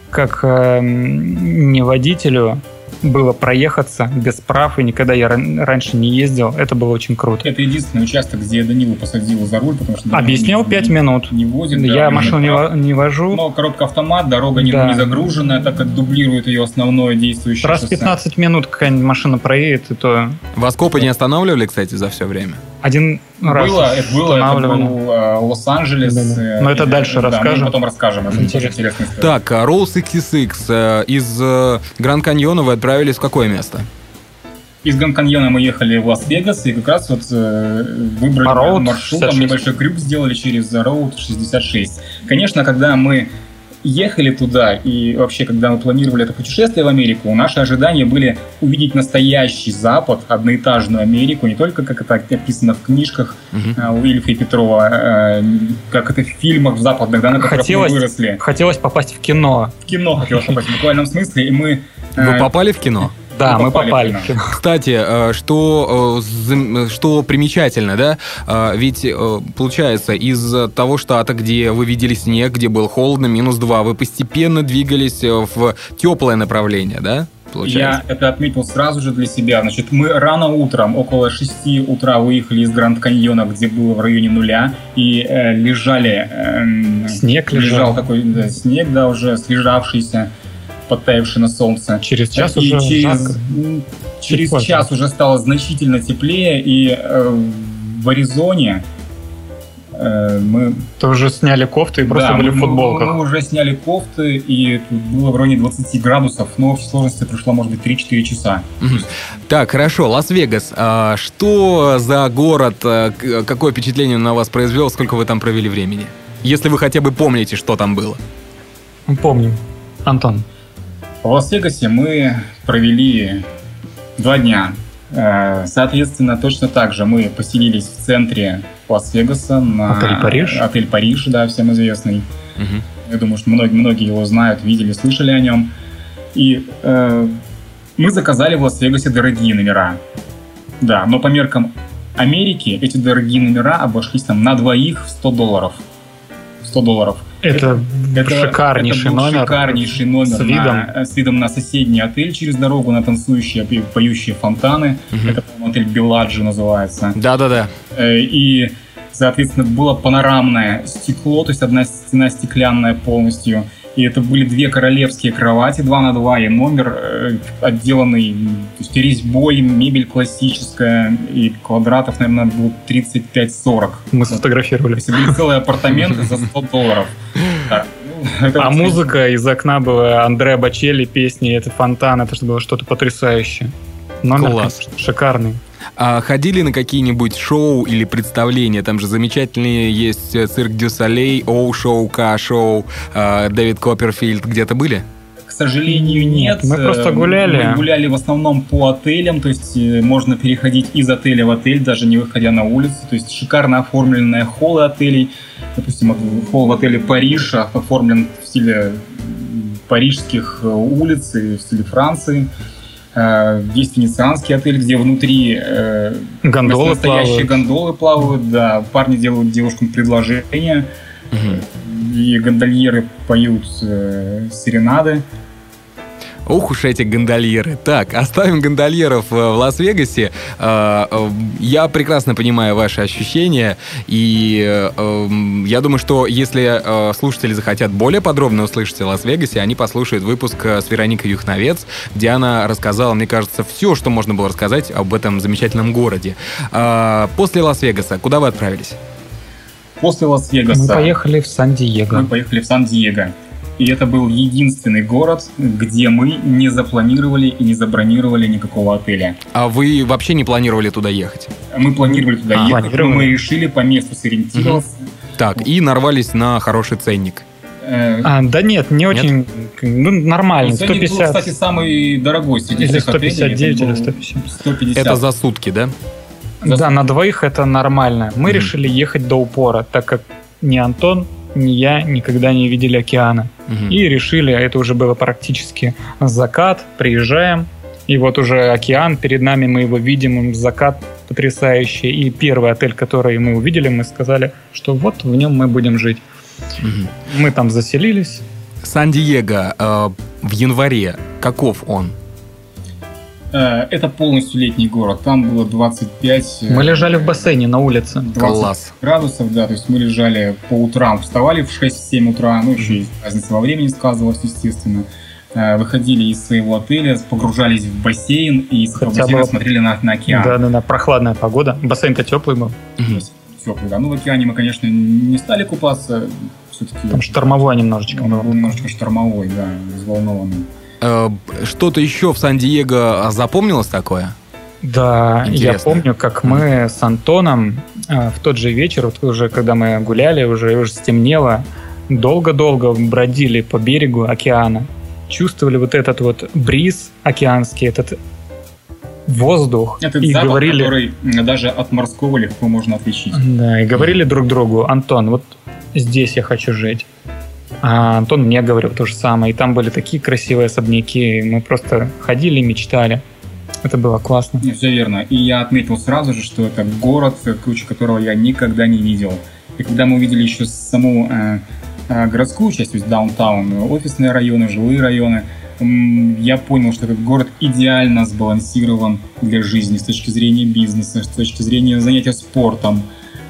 как э, не водителю, было проехаться без прав, и никогда я ран- раньше не ездил. Это было очень круто. Это единственный участок, где Данилу посадил за руль, потому что... Данила Объяснил не- пять не- минут. Не возит. Я машину не, прав. не вожу. Но коробка автомат, дорога не, Да. не загруженная, так как дублирует ее основное действующее Раз в шоссе. 15 минут какая-нибудь машина проедет, и то Вас копы не останавливали, кстати, за все время? Один раз Было, это было, это был э, Лос-Анджелес. Да-да. э, Но это и- дальше да, мы расскажем. потом расскажем. Это интересная история. Так, а Roll 66. э, Из э, Гранд Каньона вы отправились в какое место? Из Гранд-Каньона мы ехали в Лас-Вегас, и как раз вот э, выбрали Route маршрут, там 66. небольшой крюк сделали через Road 66. Конечно, когда мы ехали туда, и вообще, когда мы планировали это путешествие в Америку, наши ожидания были увидеть настоящий Запад, одноэтажную Америку, не только как это описано в книжках э, у Ильфа и Петрова, э, как это в фильмах в западных, да, на которых Хотелось- мы выросли. Хотелось попасть в кино. В кино хотелось попасть в буквальном смысле, и мы... Вы э, попали в кино? Да, Мы мы попали. Кстати, э, что, э, что примечательно, да? Э, Ведь э, получается, из того штата, где вы видели снег, где был холодно, минус 2, вы постепенно двигались э, в теплое направление, да? Получается. Я это отметил сразу же для себя. Значит, мы рано утром, около 6 утра, выехали из Гранд Каньона, где было в районе нуля, и э, лежали... эм, Снег лежал лежал. такой да, снег, да, уже слежавшийся, подтаявший на солнце. Через час и уже через, жарко. через час уже стало значительно теплее, и э, в Аризоне э, мы То уже сняли кофту и просто да, были в мы- футболках. Мы, уже сняли кофты, и тут было в районе 20 градусов, но в сложности прошло, может быть, 3-4 часа. Так, хорошо, Лас-Вегас. А Что за город? к- Какое впечатление он на вас произвел? Сколько вы там провели времени? Если вы хотя бы помните, что там было. Помним. Антон. В Лас-Вегасе мы провели два дня. Э, Соответственно, точно так же мы поселились в центре Лас-Вегаса на Отель «Париж». Отель Париж, да, всем известный. Мгм. Я думаю, что многие, многие его знают, видели, слышали о нем. И э, мы заказали в Лас-Вегасе дорогие номера. Да, но по меркам Америки эти дорогие номера обошлись там на двоих в 100 долларов. 100 долларов. Это, Это- шикарнейший это номер. Шикарнейший номер с видом. На, с видом на соседний отель через дорогу, на танцующие, поющие фонтаны. Мгм. Это, по-моему, отель Беладжи называется. Да-да-да. Э, И, соответственно, было панорамное стекло, то есть одна стена стеклянная полностью. И это были две королевские кровати, 2 на 2, и номер э, отделанный то есть резьбой, мебель классическая, и квадратов, наверное, было 35-40. Мы То сфотографировали. есть были целые апартаменты за 100 долларов. Ну, это А вот музыка из окна была Андреа Бачелли, песни, это фонтан, это было что-то потрясающее. Номер Класс. конечно, шикарный. А ходили на какие-нибудь шоу или представления? Там же замечательные есть э, цирк Дю Солей, Оу-шоу, К-шоу, э, Дэвид Копперфильд. Где-то были? К сожалению, нет. Мы просто Э, гуляли. Мы гуляли в основном по отелям, то есть можно переходить из отеля в отель, даже не выходя на улицу. То есть шикарно оформленные холлы отелей. Допустим, холл в отеле Париж оформлен в стиле парижских улиц и в стиле Франции. Э, Есть венецианский отель, где внутри э, Гондолы настоящие плавают. гондолы плавают, да. Парни делают девушкам предложения и гондольеры поют э, серенады. Ох уж эти гондольеры. Так, оставим гондольеров э, в Лас-Вегасе. Э, э, я прекрасно понимаю ваши ощущения, и я думаю, что если слушатели захотят более подробно услышать о Лас-Вегасе, они послушают выпуск с Вероникой Юхновец, где она рассказала, мне кажется, все, что можно было рассказать об этом замечательном городе. После Лас-Вегаса куда вы отправились? После Лас-Вегаса. Мы поехали в Сан-Диего. Мы поехали в Сан-Диего. И это был единственный город, где мы не запланировали и не забронировали никакого отеля. А вы вообще не планировали туда ехать? Мы планировали туда а, ехать, но мы решили по месту сориентироваться. Угу. Так, и нарвались на хороший ценник. Э, а, да нет, не очень, ну, нормально, 150. Был, кстати, самый дорогой среди или 159, или 150. 150. Это за сутки, да? За да, на двоих это нормально. Мы mm решили ехать до упора, так как ни Антон, ни я никогда не видели океана. Угу. И решили, это уже было практически закат, приезжаем, и вот уже океан перед нами, мы его видим, закат потрясающий. И первый отель, который мы увидели, мы сказали, что вот в нем мы будем жить. Угу. Мы там заселились. Сан-Диего э, в январе, каков он? Э, это полностью летний город. Там было 25... Э, мы лежали в бассейне на улице. Класс. градусов, да. То есть мы лежали по утрам, вставали в 6-7 утра. Ну, еще и разница во времени сказывалась, естественно. Э, выходили из своего отеля, погружались в бассейн и с бассейна было... смотрели на, на океан. Да, да, да, прохладная погода. Бассейн-то теплый был. Теплый, да. Ну, в океане мы, конечно, не стали купаться. Все-таки... Там штормовой немножечко. Он был немножечко штормовой, да, взволнованный. Э, что-то еще в Сан-Диего запомнилось такое? Да, Интересно. я помню, как мы с Антоном э, в тот же вечер, вот уже когда мы гуляли, уже, уже стемнело, долго-долго бродили по берегу океана, чувствовали вот этот вот бриз океанский, этот воздух. Этот и запах, говорили... который даже от морского легко можно отличить. Да, и говорили друг другу, Антон, вот здесь я хочу жить. А Антон мне говорил то же самое. И там были такие красивые особняки. Мы просто ходили и мечтали. Это было классно. Не, все верно. И я отметил сразу же, что это город, круче которого я никогда не видел. И когда мы увидели еще саму э, э, городскую часть, то есть даунтаун, офисные районы, жилые районы, я понял, что этот город идеально сбалансирован для жизни с точки зрения бизнеса, с точки зрения занятия спортом,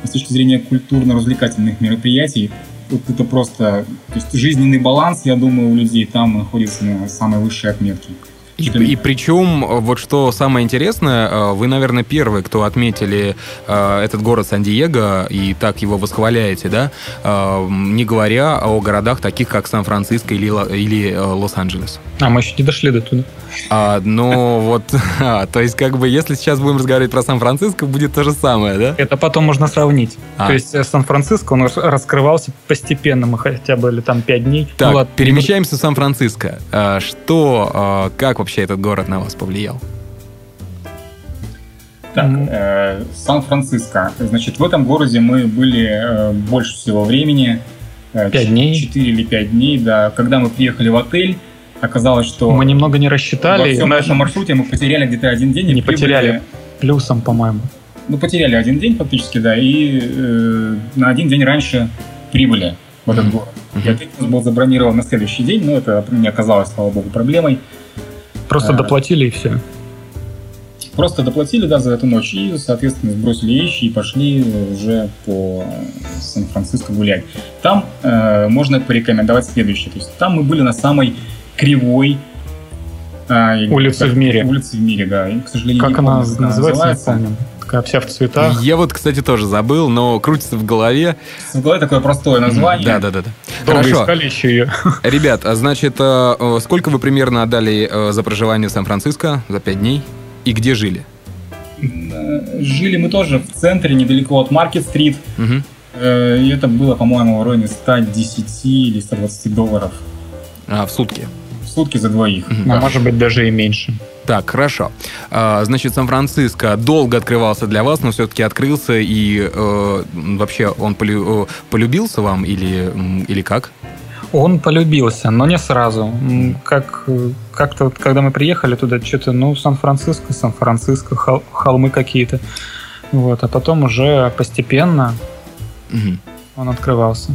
с точки зрения культурно-развлекательных мероприятий вот это просто то есть жизненный баланс, я думаю, у людей там находится на самой высшей отметке. И, и причем, вот что самое интересное, э, вы, наверное, первые, кто отметили э, этот город Сан-Диего и так его восхваляете, да, э, не говоря о городах таких, как Сан-Франциско или, или Лос-Анджелес. А мы еще не дошли до туда. А, ну вот, а, то есть как бы если сейчас будем разговаривать про Сан-Франциско, будет то же самое, да? Это потом можно сравнить. А. То есть Сан-Франциско, он раскрывался постепенно, мы хотя бы там пять дней. Так, ну, перемещаемся в Сан-Франциско. Что, как вообще этот город на вас повлиял? Так, э, Сан-Франциско. Значит, в этом городе мы были э, больше всего времени. Э, пять дней? Четыре или пять дней, да. Когда мы приехали в отель, оказалось, что... Мы немного не рассчитали. Во всем нашем маршруте мы потеряли где-то один день. Не потеряли, плюсом, по-моему. Ну, потеряли один день фактически, да, и э, на один день раньше прибыли в этот mm-hmm. город. И отель у нас был забронирован на следующий день, но это не оказалось, слава богу, проблемой. Просто а, доплатили и все. Просто доплатили, да, за эту ночь и, соответственно, сбросили вещи и пошли уже по Сан-Франциско гулять. Там э, можно порекомендовать следующее. То есть там мы были на самой кривой а, улице как, в мире. Улице в мире, да. И, к сожалению, как она помню, называется, называется, не помню. Такая вся в цветах. Я вот, кстати, тоже забыл, но крутится в голове. В голове такое простое название. Да, да, да. да. Хорошо. искали еще ее. Ребят, а значит, э, э, сколько вы примерно отдали э, за проживание в Сан-Франциско за пять дней? И где жили? Жили мы тоже в центре, недалеко от Маркет-стрит. Угу. И это было, по-моему, в районе 110 или 120 долларов. А, в сутки? сутки за двоих. А может быть даже и меньше. Так, хорошо. А, значит, Сан-Франциско долго открывался для вас, но все-таки открылся, и э, вообще он полю, э, полюбился вам или, или как? Он полюбился, но не сразу. Как, как-то вот, когда мы приехали туда, что-то, ну, Сан-Франциско, Сан-Франциско, хол, холмы какие-то. Вот, а потом уже постепенно угу. он открывался.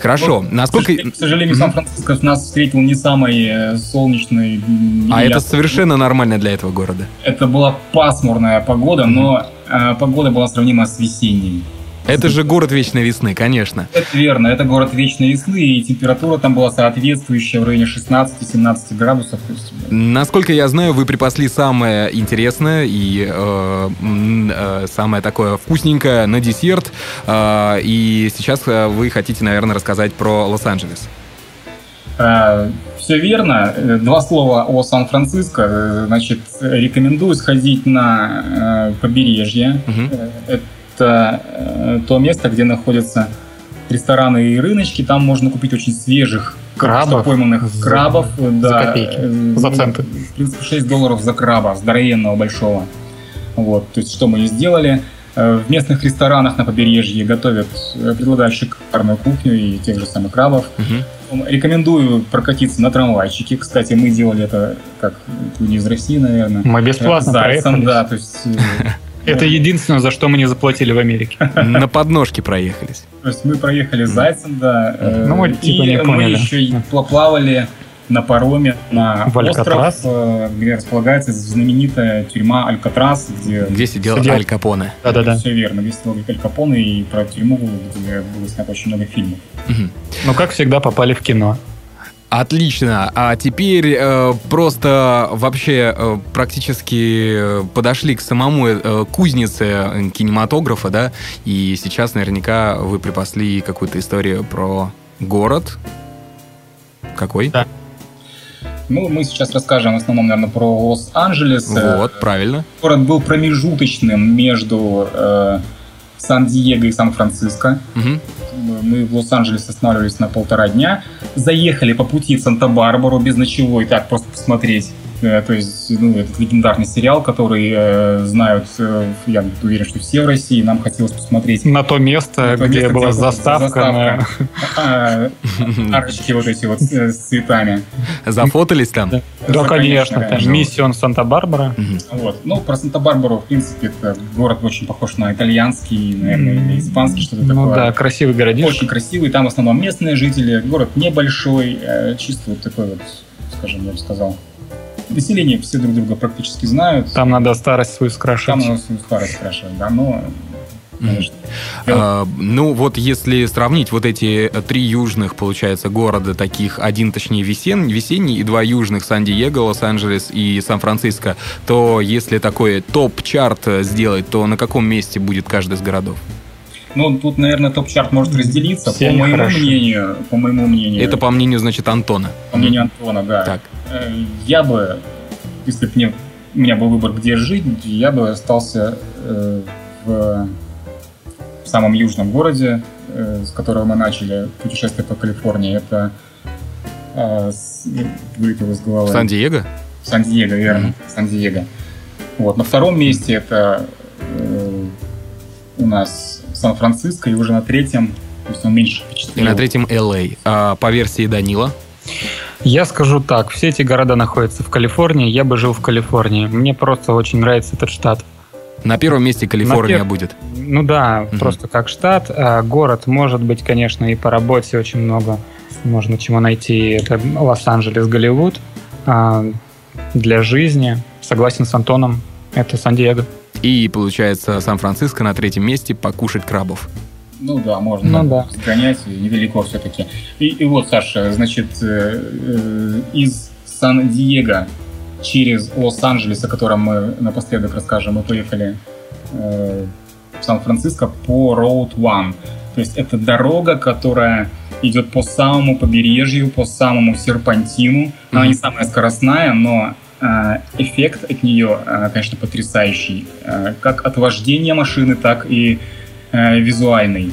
Хорошо. Вот, Насколько... К сожалению, Сан-Франциско нас встретил не самый э, солнечный... А это совершенно нормально для этого города? Это была пасмурная погода, но э, погода была сравнима с весенней. Это же город вечной весны, конечно. Это верно, это город вечной весны, и температура там была соответствующая в районе 16-17 градусов. Насколько я знаю, вы припасли самое интересное и э, э, самое такое вкусненькое на десерт, э, и сейчас э, вы хотите, наверное, рассказать про Лос-Анджелес. Э, Все верно. Два слова о Сан-Франциско. Значит, рекомендую сходить на побережье. Угу. Это э, то место, где находятся рестораны и рыночки. Там можно купить очень свежих крабов, пойманных за, крабов. За да, копейки, э, за центы. В принципе, 6 долларов за краба, здоровенного, большого. Вот, то есть, что мы и сделали. Э, в местных ресторанах на побережье готовят, предлагают шикарную кухню и тех же самых крабов. Угу. Рекомендую прокатиться на трамвайчике. Кстати, мы делали это как не из России, наверное. Мы бесплатно Зайцем, да, то есть Это единственное, за что мы не заплатили в Америке. На подножке проехались. То есть мы проехали зайцем, да. Ну, мы типа не поняли. мы еще плавали на пароме на остров, э, где располагается знаменитая тюрьма Алькатрас, где... Где сидел, сидел... Аль Капоне. Да-да-да. Все верно, где сидел Аль Капоне, и про тюрьму, где было снято очень много фильмов. Угу. Ну, как всегда, попали в кино. Отлично. А теперь э, просто вообще э, практически подошли к самому э, кузнице кинематографа, да, и сейчас наверняка вы припасли какую-то историю про город. Какой? Да. Ну, мы сейчас расскажем в основном, наверное, про Лос-Анджелес. Вот, правильно. Город был промежуточным между э, Сан-Диего и Сан-Франциско. Угу мы в Лос-Анджелесе останавливались на полтора дня, заехали по пути в Санта-Барбару без ночевой, так просто посмотреть то есть, ну, этот легендарный сериал, который э, знают, э, я уверен, что все в России, нам хотелось посмотреть. На то место, на то где место, была где заставка. заставка. На... Арочки вот эти вот э, с цветами. Зафотались там? Да, да конечно. конечно. Миссион Санта-Барбара. Вот. Ну, про Санта-Барбару, в принципе, это город очень похож на итальянский, наверное, или испанский, что-то ну, такое. Ну да, красивый городишко. Очень красивый. Там в основном местные жители. Город небольшой, чисто вот такой вот, скажем, я бы сказал, население все друг друга практически знают. Там надо старость свою скрашивать. Там надо свою старость скрашивать, да, но Конечно. А, ну вот если сравнить вот эти три южных, получается, города таких, один точнее весен, весенний и два южных, Сан-Диего, Лос-Анджелес и Сан-Франциско, то если такой топ-чарт сделать, то на каком месте будет каждый из городов? Ну, тут, наверное, топ-чарт может разделиться, Все по моему хорошо. мнению. По моему мнению. Это по мнению, значит, Антона. По мнению Антона, да. Так. Э, я бы, если бы мне, у меня был выбор, где жить, я бы остался э, в, в самом южном городе, э, с которого мы начали путешествие по Калифорнии. Это э, вылетело из головы. Сан-Диего? Сан-Диего, верно. Mm-hmm. Сан-Диего. Вот. На втором месте это э, у нас Сан-Франциско, и уже на третьем, то есть он меньше впечатлил. И на третьем LA. А по версии Данила? Я скажу так, все эти города находятся в Калифорнии, я бы жил в Калифорнии. Мне просто очень нравится этот штат. На первом месте Калифорния пер... будет. Ну да, угу. просто как штат. А город может быть, конечно, и по работе очень много. Можно чему найти. Это Лос-Анджелес, Голливуд. А для жизни, согласен с Антоном, это Сан-Диего. И, получается, Сан-Франциско на третьем месте покушать крабов. Ну да, можно ну, да. сгонять, недалеко все-таки. И, и вот, Саша, значит, э, э, из Сан-Диего через Лос-Анджелес, о котором мы напоследок расскажем, мы поехали э, в Сан-Франциско по Road One. То есть это дорога, которая идет по самому побережью, по самому серпантину. Она mm-hmm. не самая скоростная, но Э, эффект от нее, э, конечно, потрясающий. Как от вождения машины, так и визуальный.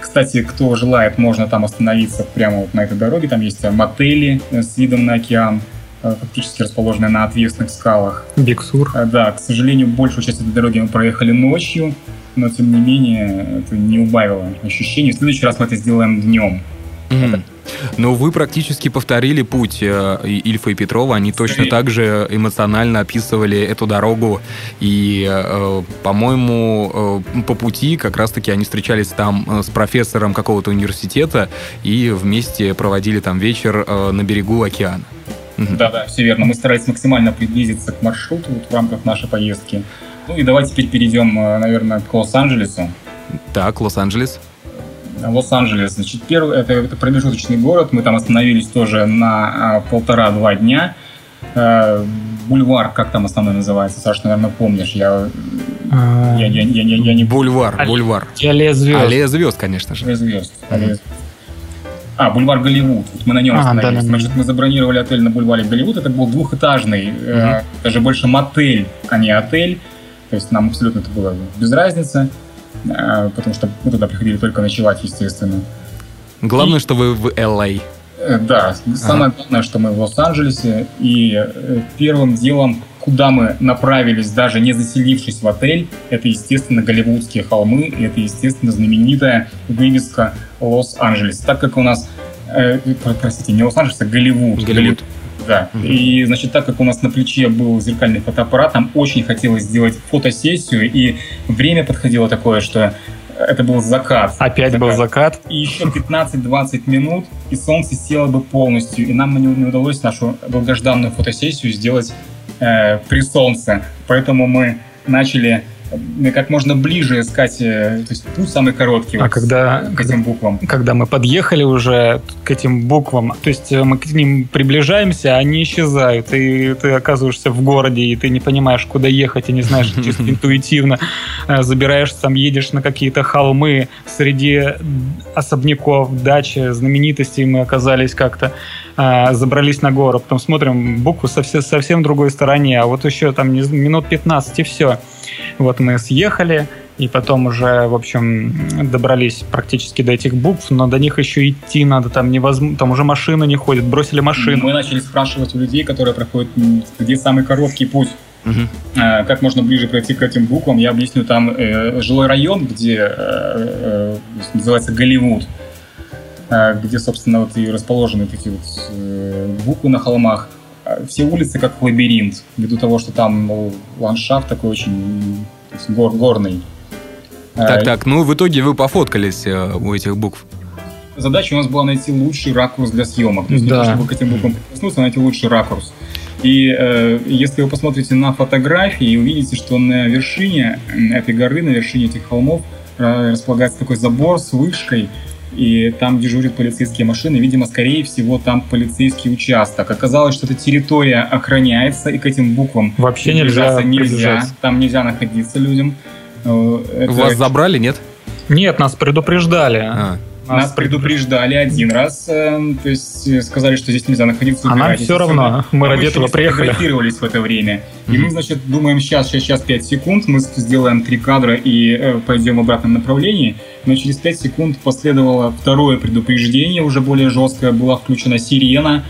Кстати, кто желает, можно там остановиться прямо вот на этой дороге. Там есть мотели с видом на океан, фактически расположенные на отвесных скалах. Биксур. Да, к сожалению, большую часть этой дороги мы проехали ночью, но тем не менее это не убавило ощущений. В следующий раз мы это сделаем днем. Mm-hmm. Но вы практически повторили путь э, Ильфа и Петрова. Они точно так же эмоционально описывали эту дорогу. И, э, по-моему, э, по пути как раз-таки они встречались там с профессором какого-то университета и вместе проводили там вечер на берегу океана. Да-да, все верно. Мы старались максимально приблизиться к маршруту вот в рамках нашей поездки. Ну и давайте теперь перейдем, наверное, к Лос-Анджелесу. Так, Лос-Анджелес. Лос-Анджелес. Значит, первый это, это промежуточный город. Мы там остановились тоже на а, полтора-два дня. А, бульвар, как там основной называется? Саша, наверное, помнишь. Я, а... я, я, я, я, я не... Бульвар, бульвар. Аллея звезд. Аллея звезд, конечно же. Аллея звезд. Аллея... А, бульвар Голливуд. Вот мы на нем а, остановились. Да, да, Значит, мы забронировали отель на бульваре Голливуд. Это был двухэтажный, угу. э, даже больше мотель, а не отель. То есть нам абсолютно это было без разницы. А, потому что мы туда приходили только ночевать, естественно. Главное, и... что вы в LA. Э, да, самое ага. главное, что мы в Лос-Анджелесе. И э, первым делом, куда мы направились, даже не заселившись в отель, это, естественно, Голливудские холмы, и это, естественно, знаменитая вывеска Лос-Анджелес. Так как у нас, э, простите, не Лос-Анджелес, а Голливуд. Голливуд. Да. И, значит, так как у нас на плече был зеркальный фотоаппарат, нам очень хотелось сделать фотосессию, и время подходило такое, что это был закат. Опять закат. был закат. И еще 15-20 минут, и солнце село бы полностью, и нам не, не удалось нашу долгожданную фотосессию сделать э, при солнце. Поэтому мы начали как можно ближе искать, э, то есть путь самый короткий. А вот, когда, к этим буквам. Когда мы подъехали уже к этим буквам, то есть э, мы к ним приближаемся, а они исчезают, и ты оказываешься в городе, и ты не понимаешь, куда ехать, и не знаешь, чисто интуитивно э, забираешься там, едешь на какие-то холмы среди особняков, дачи, знаменитостей мы оказались как-то забрались на гору, потом смотрим букву совсем, совсем другой стороне, а вот еще там минут 15 и все. Вот мы съехали, и потом уже, в общем, добрались практически до этих букв, но до них еще идти надо, там невозможно, там уже машины не ходят, бросили машину. Мы начали спрашивать у людей, которые проходят, где самый короткий путь. Угу. Как можно ближе пройти к этим буквам? Я объясню, там э, жилой район, где э, э, называется Голливуд, где, собственно, вот и расположены такие вот э, буквы на холмах. А, все улицы как лабиринт, ввиду того, что там ну, ландшафт такой очень есть, гор, горный. Так, а, так, ну в итоге вы пофоткались э, у этих букв. Задача у нас была найти лучший ракурс для съемок. То есть да. не то, чтобы к этим буквам прикоснуться, а найти лучший ракурс. И э, если вы посмотрите на фотографии, увидите, что на вершине этой горы, на вершине этих холмов э, располагается такой забор с вышкой, и там дежурят полицейские машины. Видимо, скорее всего, там полицейский участок. Оказалось, что эта территория охраняется, и к этим буквам вообще нельзя, нельзя. Там нельзя находиться людям. Э, это... Вас забрали, нет? Нет, нас предупреждали. А. Нас предупреждали один раз, э, то есть э, сказали, что здесь нельзя находиться. А нам все равно, мы ради этого приехали. фотографировались в это время. И мы, значит, думаем, сейчас, сейчас, сейчас 5 секунд, мы сделаем три кадра и э, пойдем в обратном направлении. Но через 5 секунд последовало второе предупреждение, уже более жесткое, была включена сирена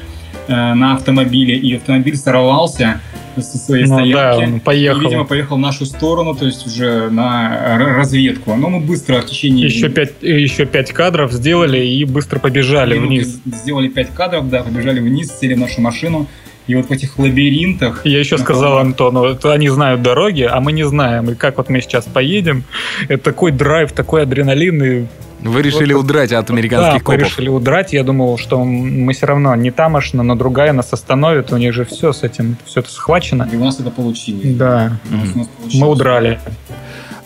на автомобиле, и автомобиль сорвался со своей ну, стоянки. Да, поехал. И, видимо, поехал в нашу сторону, то есть уже на разведку. Но мы быстро в течение... Еще пять, еще пять кадров сделали и быстро побежали Минуты вниз. Сделали пять кадров, да, побежали вниз, сели в нашу машину. И вот в этих лабиринтах... Я еще сказал Антону, это они знают дороги, а мы не знаем. И как вот мы сейчас поедем, это такой драйв, такой адреналин, и вы решили вот, удрать от американских да, копов? мы решили удрать. Я думал, что мы все равно не тамошно, но другая нас остановит. У них же все с этим, все это схвачено. И у нас это получилось. Да. Mm-hmm. Мы удрали.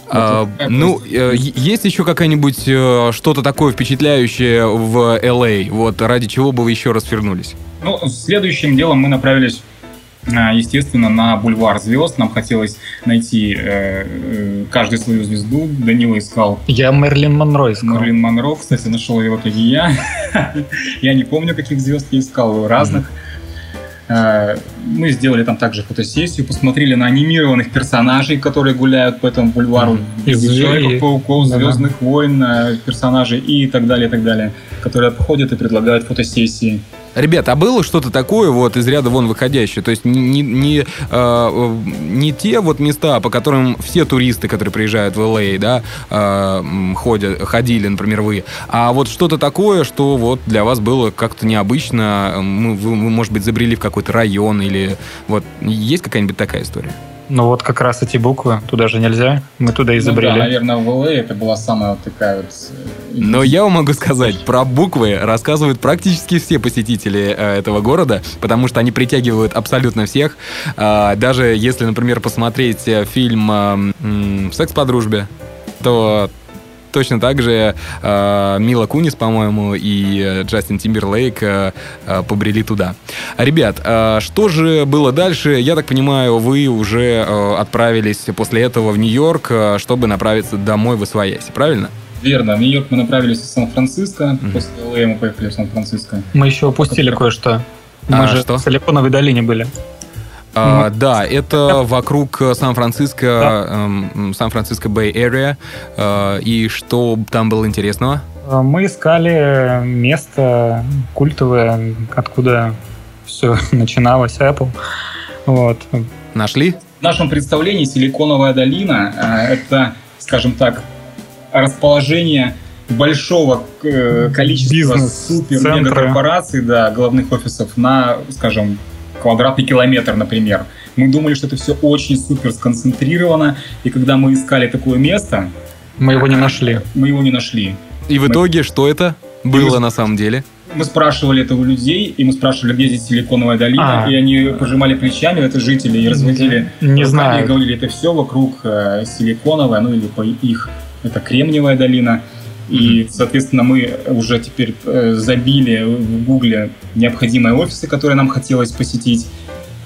А, ну, э, есть еще какая-нибудь э, что-то такое впечатляющее в LA? Вот ради чего бы вы еще раз вернулись? Ну, следующим делом мы направились а, естественно, на бульвар звезд нам хотелось найти э, э, каждую свою звезду. Данила искал... Я Мерлин Монро искал. Мерлин Монро, кстати, нашел его в итоге я. я не помню, каких звезд я искал, разных. Э, мы сделали там также фотосессию, посмотрели на анимированных персонажей, которые гуляют по этому бульвару. Из Человеков-пауков, Звездных войн, э, персонажей и так далее, и так далее, которые обходят и предлагают фотосессии. Ребят, а было что-то такое вот из ряда вон выходящее? То есть не, не, э, не те вот места, по которым все туристы, которые приезжают в Л.А., да, э, ходят, ходили, например, вы, а вот что-то такое, что вот для вас было как-то необычно, вы, вы, может быть, забрели в какой-то район или вот есть какая-нибудь такая история? Ну вот как раз эти буквы, туда же нельзя, мы туда изобрели. Ну, да, наверное, в ЛА это была самая вот такая вот... Э, Но я вам могу сказать, про буквы рассказывают практически все посетители э, этого города, потому что они притягивают абсолютно всех. Э, даже если, например, посмотреть э, фильм э, «Секс по дружбе», то точно так же э, Мила Кунис, по-моему, и э, Джастин Тимберлейк э, э, побрели туда. Ребят, э, что же было дальше? Я так понимаю, вы уже э, отправились после этого в Нью-Йорк, э, чтобы направиться домой в Освояси, правильно? Верно. В Нью-Йорк мы направились из Сан-Франциско. Mm-hmm. После ЛА мы поехали в Сан-Франциско. Мы еще упустили кое-что. Мы а, же что? в Силиконовой долине были. А, да, это вокруг Сан-Франциско, да. эм, Сан-Франциско Бэй Area. Э, и что там было интересного? Э, мы искали место культовое, откуда все начиналось, Apple. Вот. Нашли? В нашем представлении Силиконовая долина э, это, скажем так, расположение большого количества супер-мега-корпораций, да, главных офисов на, скажем, квадратный километр, например. Мы думали, что это все очень супер сконцентрировано, и когда мы искали такое место... Мы его не нашли. Мы его не нашли. И в итоге что это было мы, на самом деле? Мы спрашивали это у людей, и мы спрашивали, где здесь Силиконовая долина, а. и они пожимали плечами, это жители, и разводили не знаю. и говорили, это все вокруг э, Силиконовая, ну или по их, это Кремниевая долина. И, соответственно, мы уже теперь э, забили в Гугле необходимые офисы, которые нам хотелось посетить,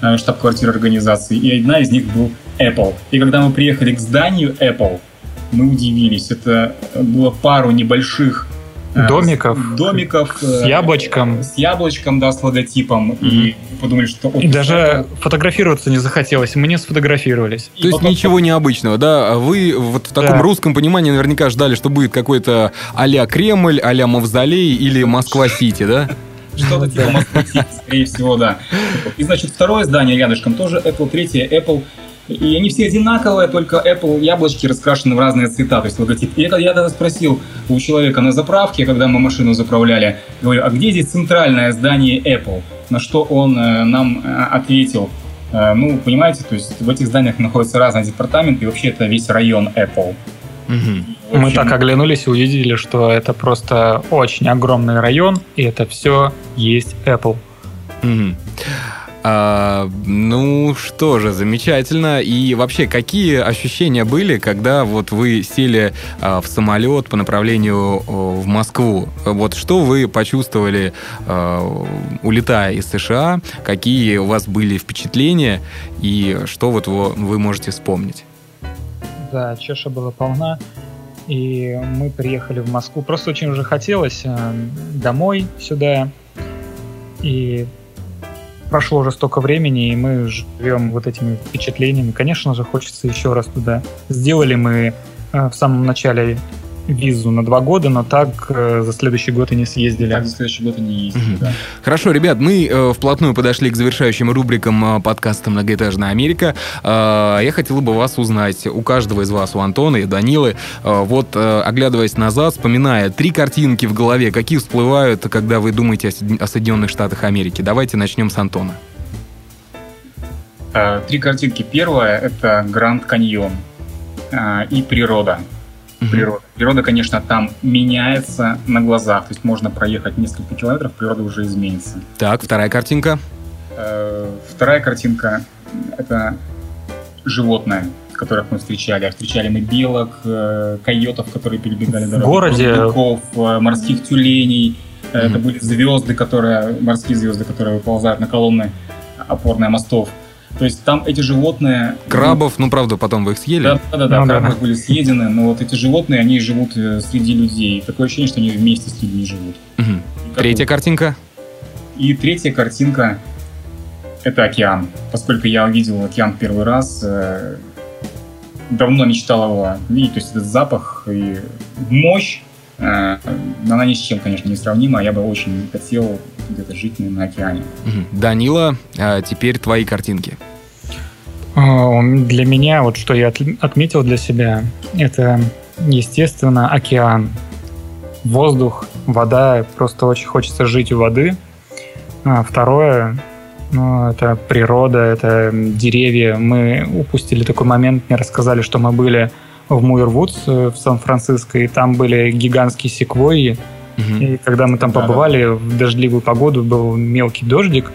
э, штаб-квартиры организации, и одна из них был Apple. И когда мы приехали к зданию Apple, мы удивились. Это было пару небольших домиков. Домиков. С э, яблочком. С яблочком, да, с логотипом. Mm-hmm. И подумали, что... И даже фотографироваться не захотелось. Мы не сфотографировались. То есть ничего необычного, да? А вы вот в таком да. русском понимании наверняка ждали, что будет какой-то а-ля Кремль, а-ля Мавзолей или Москва-Сити, да? Что-то типа Москва-Сити, скорее всего, да. И, значит, второе здание рядышком тоже Apple, третье Apple. И они все одинаковые, только Apple яблочки раскрашены в разные цвета, то есть логотип. И я, я тогда спросил у человека на заправке, когда мы машину заправляли, говорю, а где здесь центральное здание Apple? На что он э, нам э, ответил, э, ну, понимаете, то есть в этих зданиях находятся разные департаменты, и вообще это весь район Apple. Угу. Общем... Мы так оглянулись и увидели, что это просто очень огромный район, и это все есть Apple. Угу. А, ну что же, замечательно. И вообще, какие ощущения были, когда вот вы сели а, в самолет по направлению в Москву? Вот что вы почувствовали, а, улетая из США? Какие у вас были впечатления и что вот вы можете вспомнить? Да, чеша была полна. И мы приехали в Москву. Просто очень уже хотелось э, домой сюда. И прошло уже столько времени, и мы живем вот этими впечатлениями. Конечно же, хочется еще раз туда. Сделали мы э, в самом начале визу на два года, но так э, за следующий год и не съездили. Так за следующий год и не ездили, угу. да. Хорошо, ребят, мы э, вплотную подошли к завершающим рубрикам э, подкаста «Многоэтажная Америка». Э, я хотел бы вас узнать, у каждого из вас, у Антона и Данилы, э, вот э, оглядываясь назад, вспоминая три картинки в голове, какие всплывают, когда вы думаете о, о Соединенных Штатах Америки. Давайте начнем с Антона. Э, три картинки. Первая — это Гранд Каньон э, и природа угу. природа. Природа, конечно, там меняется на глазах. То есть можно проехать несколько километров, природа уже изменится. Так, вторая картинка. Э, вторая картинка — это животное, которых мы встречали. Встречали мы белок, э, койотов, которые перебегали дорогу. В городе. Быков, э, морских тюленей. Это были звезды, которые, морские звезды, которые выползают на колонны опорные мостов. То есть там эти животные... Крабов, ну, правда, потом вы их съели? Да, да, да, ну, крабы да. были съедены, но вот эти животные, они живут э, среди людей. Такое ощущение, что они вместе с людьми живут. Угу. Третья картинка? И третья картинка — это океан. Поскольку я увидел океан первый раз, э, давно мечтал его видеть, то есть этот запах и мощь она ни с чем, конечно, не сравнима. Я бы очень хотел где-то жить на океане. Данила, а теперь твои картинки. Для меня, вот что я отметил для себя, это, естественно, океан. Воздух, вода, просто очень хочется жить у воды. А второе, ну, это природа, это деревья. Мы упустили такой момент, мне рассказали, что мы были в Муирвудс э, в Сан-Франциско, и там были гигантские секвойи. Угу. И когда мы там побывали да, да. в дождливую погоду, был мелкий дождик,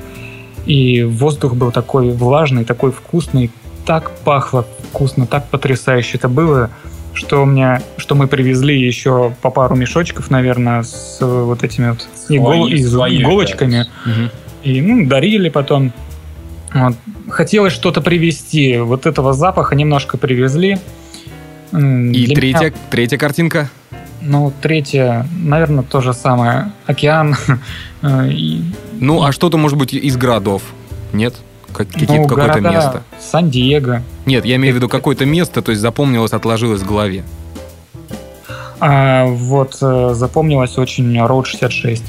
и воздух был такой влажный, такой вкусный, так пахло вкусно, так потрясающе это было, что у меня, что мы привезли еще по пару мешочков, наверное, с вот этими вот игол, свои, иголочками. Да. Угу. И ну, дарили потом. Вот. Хотелось что-то привезти. Вот этого запаха немножко привезли. И Для третья, меня... третья картинка? Ну, третья, наверное, то же самое. Океан. Ну, а что-то, может быть, из городов? Нет? Какие-то ну, какое-то место? Сан-Диего. Нет, я имею в виду какое-то место, то есть запомнилось, отложилось в голове. А, вот э, запомнилось очень Road 66.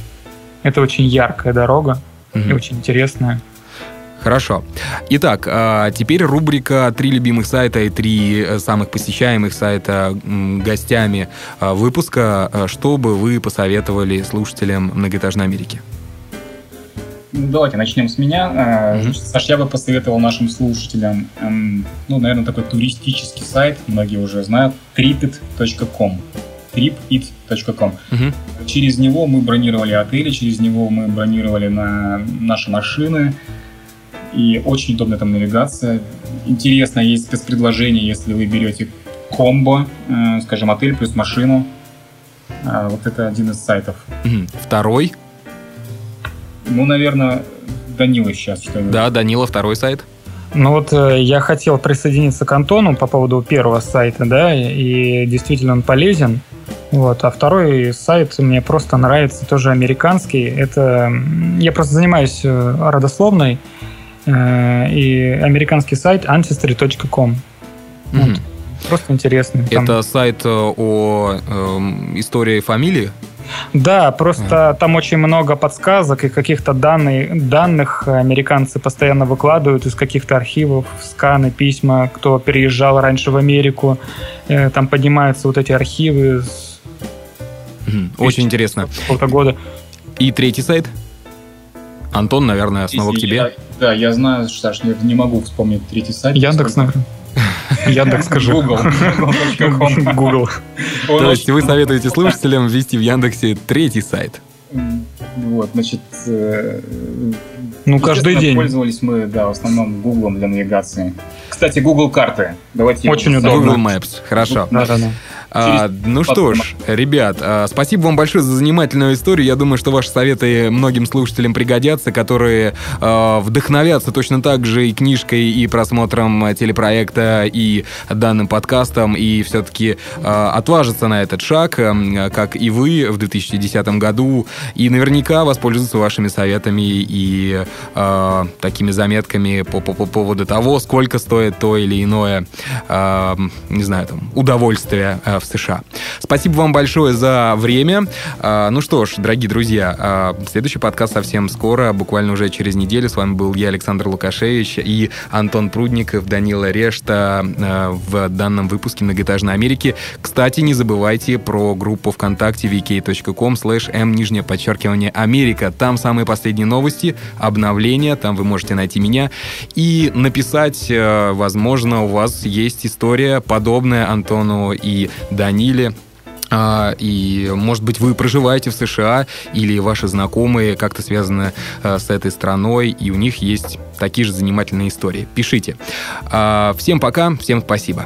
Это очень яркая дорога угу. и очень интересная. Хорошо. Итак, а, теперь рубрика «Три любимых сайта и три э, самых посещаемых сайта гостями а, выпуска». А, что бы вы посоветовали слушателям Многоэтажной Америки? Давайте начнем с меня. Mm-hmm. Саш, я бы посоветовал нашим слушателям, эм, ну, наверное, такой туристический сайт, многие уже знают, tripit.com tripit.com. Угу. Через него мы бронировали отели, через него мы бронировали на наши машины, и очень удобная там навигация. Интересно, есть спецпредложение, если вы берете комбо, э, скажем, отель плюс машину. Э, вот это один из сайтов. Второй? Ну, наверное, Данила сейчас что-нибудь. Да, Данила, второй сайт. Ну вот э, я хотел присоединиться к Антону по поводу первого сайта, да, и действительно он полезен. Вот. А второй сайт мне просто нравится, тоже американский. Это я просто занимаюсь э, родословной, и американский сайт ancestry.com. Mm-hmm. Вот. Просто интересный. Там... Это сайт э, о э, истории фамилии? Да, просто mm. там очень много подсказок и каких-то данных, данных американцы постоянно выкладывают из каких-то архивов, сканы, письма, кто переезжал раньше в Америку. Э, там поднимаются вот эти архивы. Mm. Очень интересно. года. И третий сайт? Антон, наверное, снова Если к тебе. Я, да, я знаю, Саш, я не могу вспомнить третий сайт. Яндекс, наверное. Яндекс, скажи. Google. Google. То есть вы советуете слушателям ввести в Яндексе третий сайт? Вот, значит... Э, ну, каждый день. Пользовались мы, да, в основном Гуглом для навигации. Кстати, Google карты. Давайте Очень удобно. Google Maps, хорошо. Да, да, да. А, ну что ж, ребят, а, спасибо вам большое за занимательную историю. Я думаю, что ваши советы многим слушателям пригодятся, которые а, вдохновятся точно так же и книжкой, и просмотром телепроекта, и данным подкастом, и все-таки а, отважатся на этот шаг, а, как и вы в 2010 году, и наверняка воспользуются вашими советами и а, такими заметками по, по, по поводу того, сколько стоит то или иное, а, не знаю, там, удовольствие в США. Спасибо вам большое за время. А, ну что ж, дорогие друзья, а, следующий подкаст совсем скоро, буквально уже через неделю. С вами был я, Александр Лукашевич, и Антон Прудников, Данила Решта а, в данном выпуске «Многоэтажной Америки». Кстати, не забывайте про группу ВКонтакте vk.com slash m нижнее подчеркивание Америка. Там самые последние новости, обновления, там вы можете найти меня и написать, возможно, у вас есть история подобная Антону и Даниле. А, и, может быть, вы проживаете в США или ваши знакомые как-то связаны а, с этой страной, и у них есть такие же занимательные истории. Пишите. А, всем пока, всем спасибо.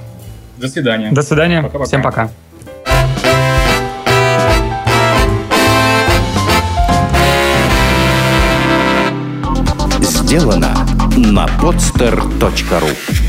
До свидания. До свидания. Пока-пока. Всем пока. Сделано на podster.ru